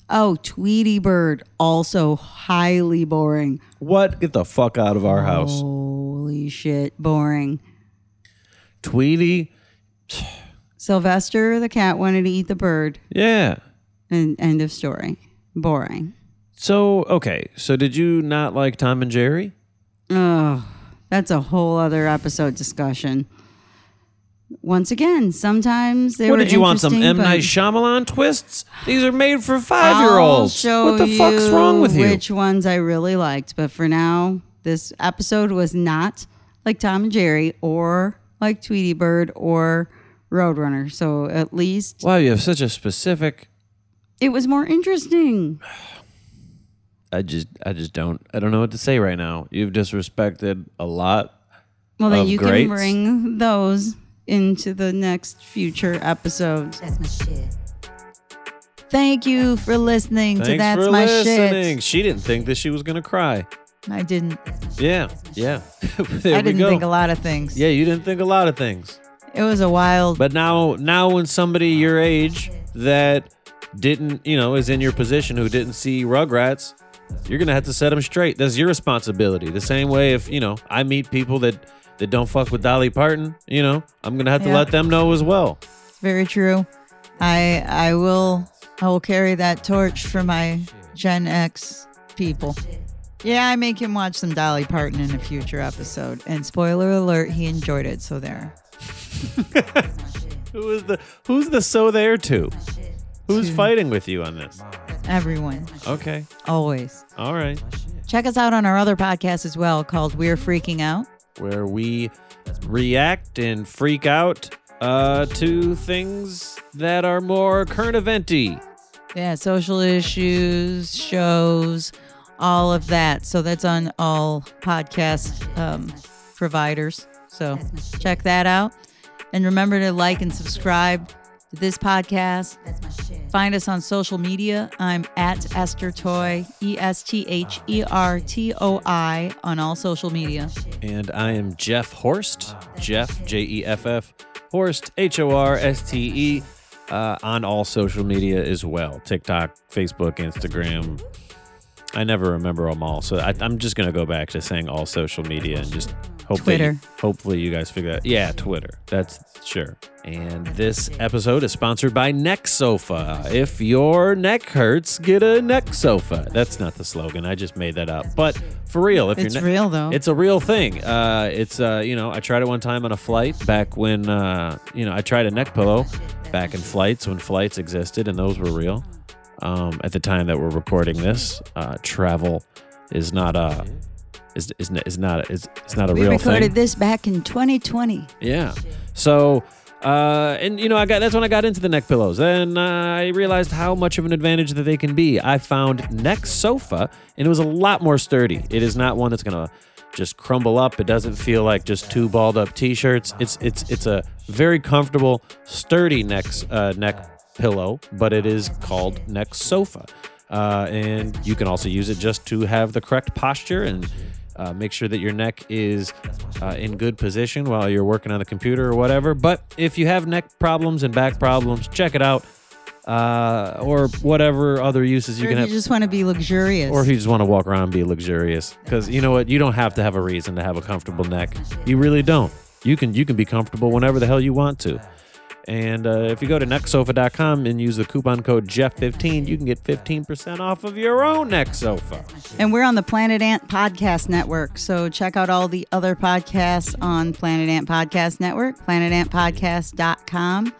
Oh, Tweety Bird, also highly boring. what? Get the fuck out of our house, Holy shit, boring. Tweety. Sylvester the cat wanted to eat the bird. Yeah. And end of story. Boring. So okay. So did you not like Tom and Jerry? Oh, that's a whole other episode discussion. Once again, sometimes they what were did you want? Some M Night Shyamalan twists? These are made for five-year-olds. show What the fuck's wrong with you? Which ones I really liked, but for now, this episode was not like Tom and Jerry or like Tweety Bird or Roadrunner. So at least Wow, you have such a specific. it was more interesting. I just, I just don't, I don't know what to say right now. You've disrespected a lot. Well, then you greats. can bring those into the next future episodes. That's my shit. Thank you for listening to Thanks That's for My listening. Shit. She didn't think that she was gonna cry. I didn't. Yeah, yeah. there I we didn't go. think a lot of things. Yeah, you didn't think a lot of things. It was a wild. But now, now when somebody your age that didn't, you know, is in your position who didn't see Rugrats, you're gonna have to set them straight. That's your responsibility. The same way if you know I meet people that that don't fuck with Dolly Parton, you know, I'm gonna have to Yeah. let them know as well. Very true. I I will I will carry that torch for my Gen X people. Yeah, I make him watch some Dolly Parton in a future episode. And spoiler alert, he enjoyed it. So there. Who is the Who's the so there to? Who's fighting with you on this? Everyone, Okay, always. all right. Check us out on our other podcast as well called We're Freaking Out. Where we react and freak out uh, to things that are more current eventy. Yeah, social issues, shows, all of that. So that's on all podcast um, providers. So check that out. And remember to like and subscribe this podcast. That's my shit. Find us on social media. I'm at Esther Toi, E S T H E R T O I, on all social media. And I am Jeff Horst. Jeff, J E F F, Horst, H O R S T E, uh, on all social media as well TikTok, Facebook, Instagram. I never remember them all. So I, I'm just going to go back to saying all social media and just hope that you- Twitter. hopefully you guys figure that. Yeah, Twitter. That's sure. And this episode is sponsored by Neck Sofa. If your neck hurts, get a neck sofa. That's not the slogan. I just made that up. But for real, if It's ne- real, though. it's a real thing. Uh, it's uh, you know, I tried it one time on a flight back when uh, you know, I tried a neck pillow back in flights when flights existed and those were real. Um, at the time that we're recording this, uh, travel is not a is is, is not is, is not a We real thing. We recorded this back in 2020. Yeah. So, uh, and you know, I got that's when I got into the neck pillows, and uh, I realized how much of an advantage that they can be. I found Neck Sofa, and it was a lot more sturdy. It is not one that's gonna just crumble up. It doesn't feel like just two balled up t-shirts. It's it's it's a very comfortable, sturdy neck uh, neck pillow, but it is called neck sofa. Uh, and you can also use it just to have the correct posture and uh, make sure that your neck is uh, in good position while you're working on the computer or whatever. But if you have neck problems and back problems, check it out. Uh, or whatever other uses you Or can have. you just want to be luxurious. Or if you just want to walk around and be luxurious, because you know what, you don't have to have a reason to have a comfortable neck. You really don't. You can you can be comfortable whenever the hell you want to. And uh, if you go to necksofa.com and use the coupon code Jeff15, you can get 15% off of your own neck sofa. And we're on the Planet Ant Podcast Network. So check out all the other podcasts on Planet Ant Podcast Network, planetantpodcast.com.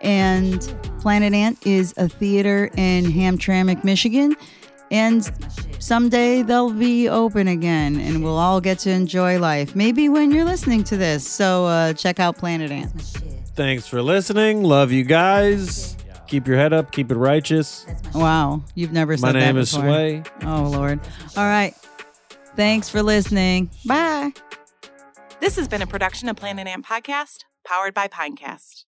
And Planet Ant is a theater in Hamtramck, Michigan. And someday they'll be open again and we'll all get to enjoy life. Maybe when you're listening to this. So uh, check out Planet Ant. Thanks for listening. Love you guys. Keep your head up. Keep it righteous. Wow. You've never said My that name is before. Sway. Oh, Lord. All right. Thanks for listening. Bye. This has been a production of Planet Ant Podcast, powered by Pinecast.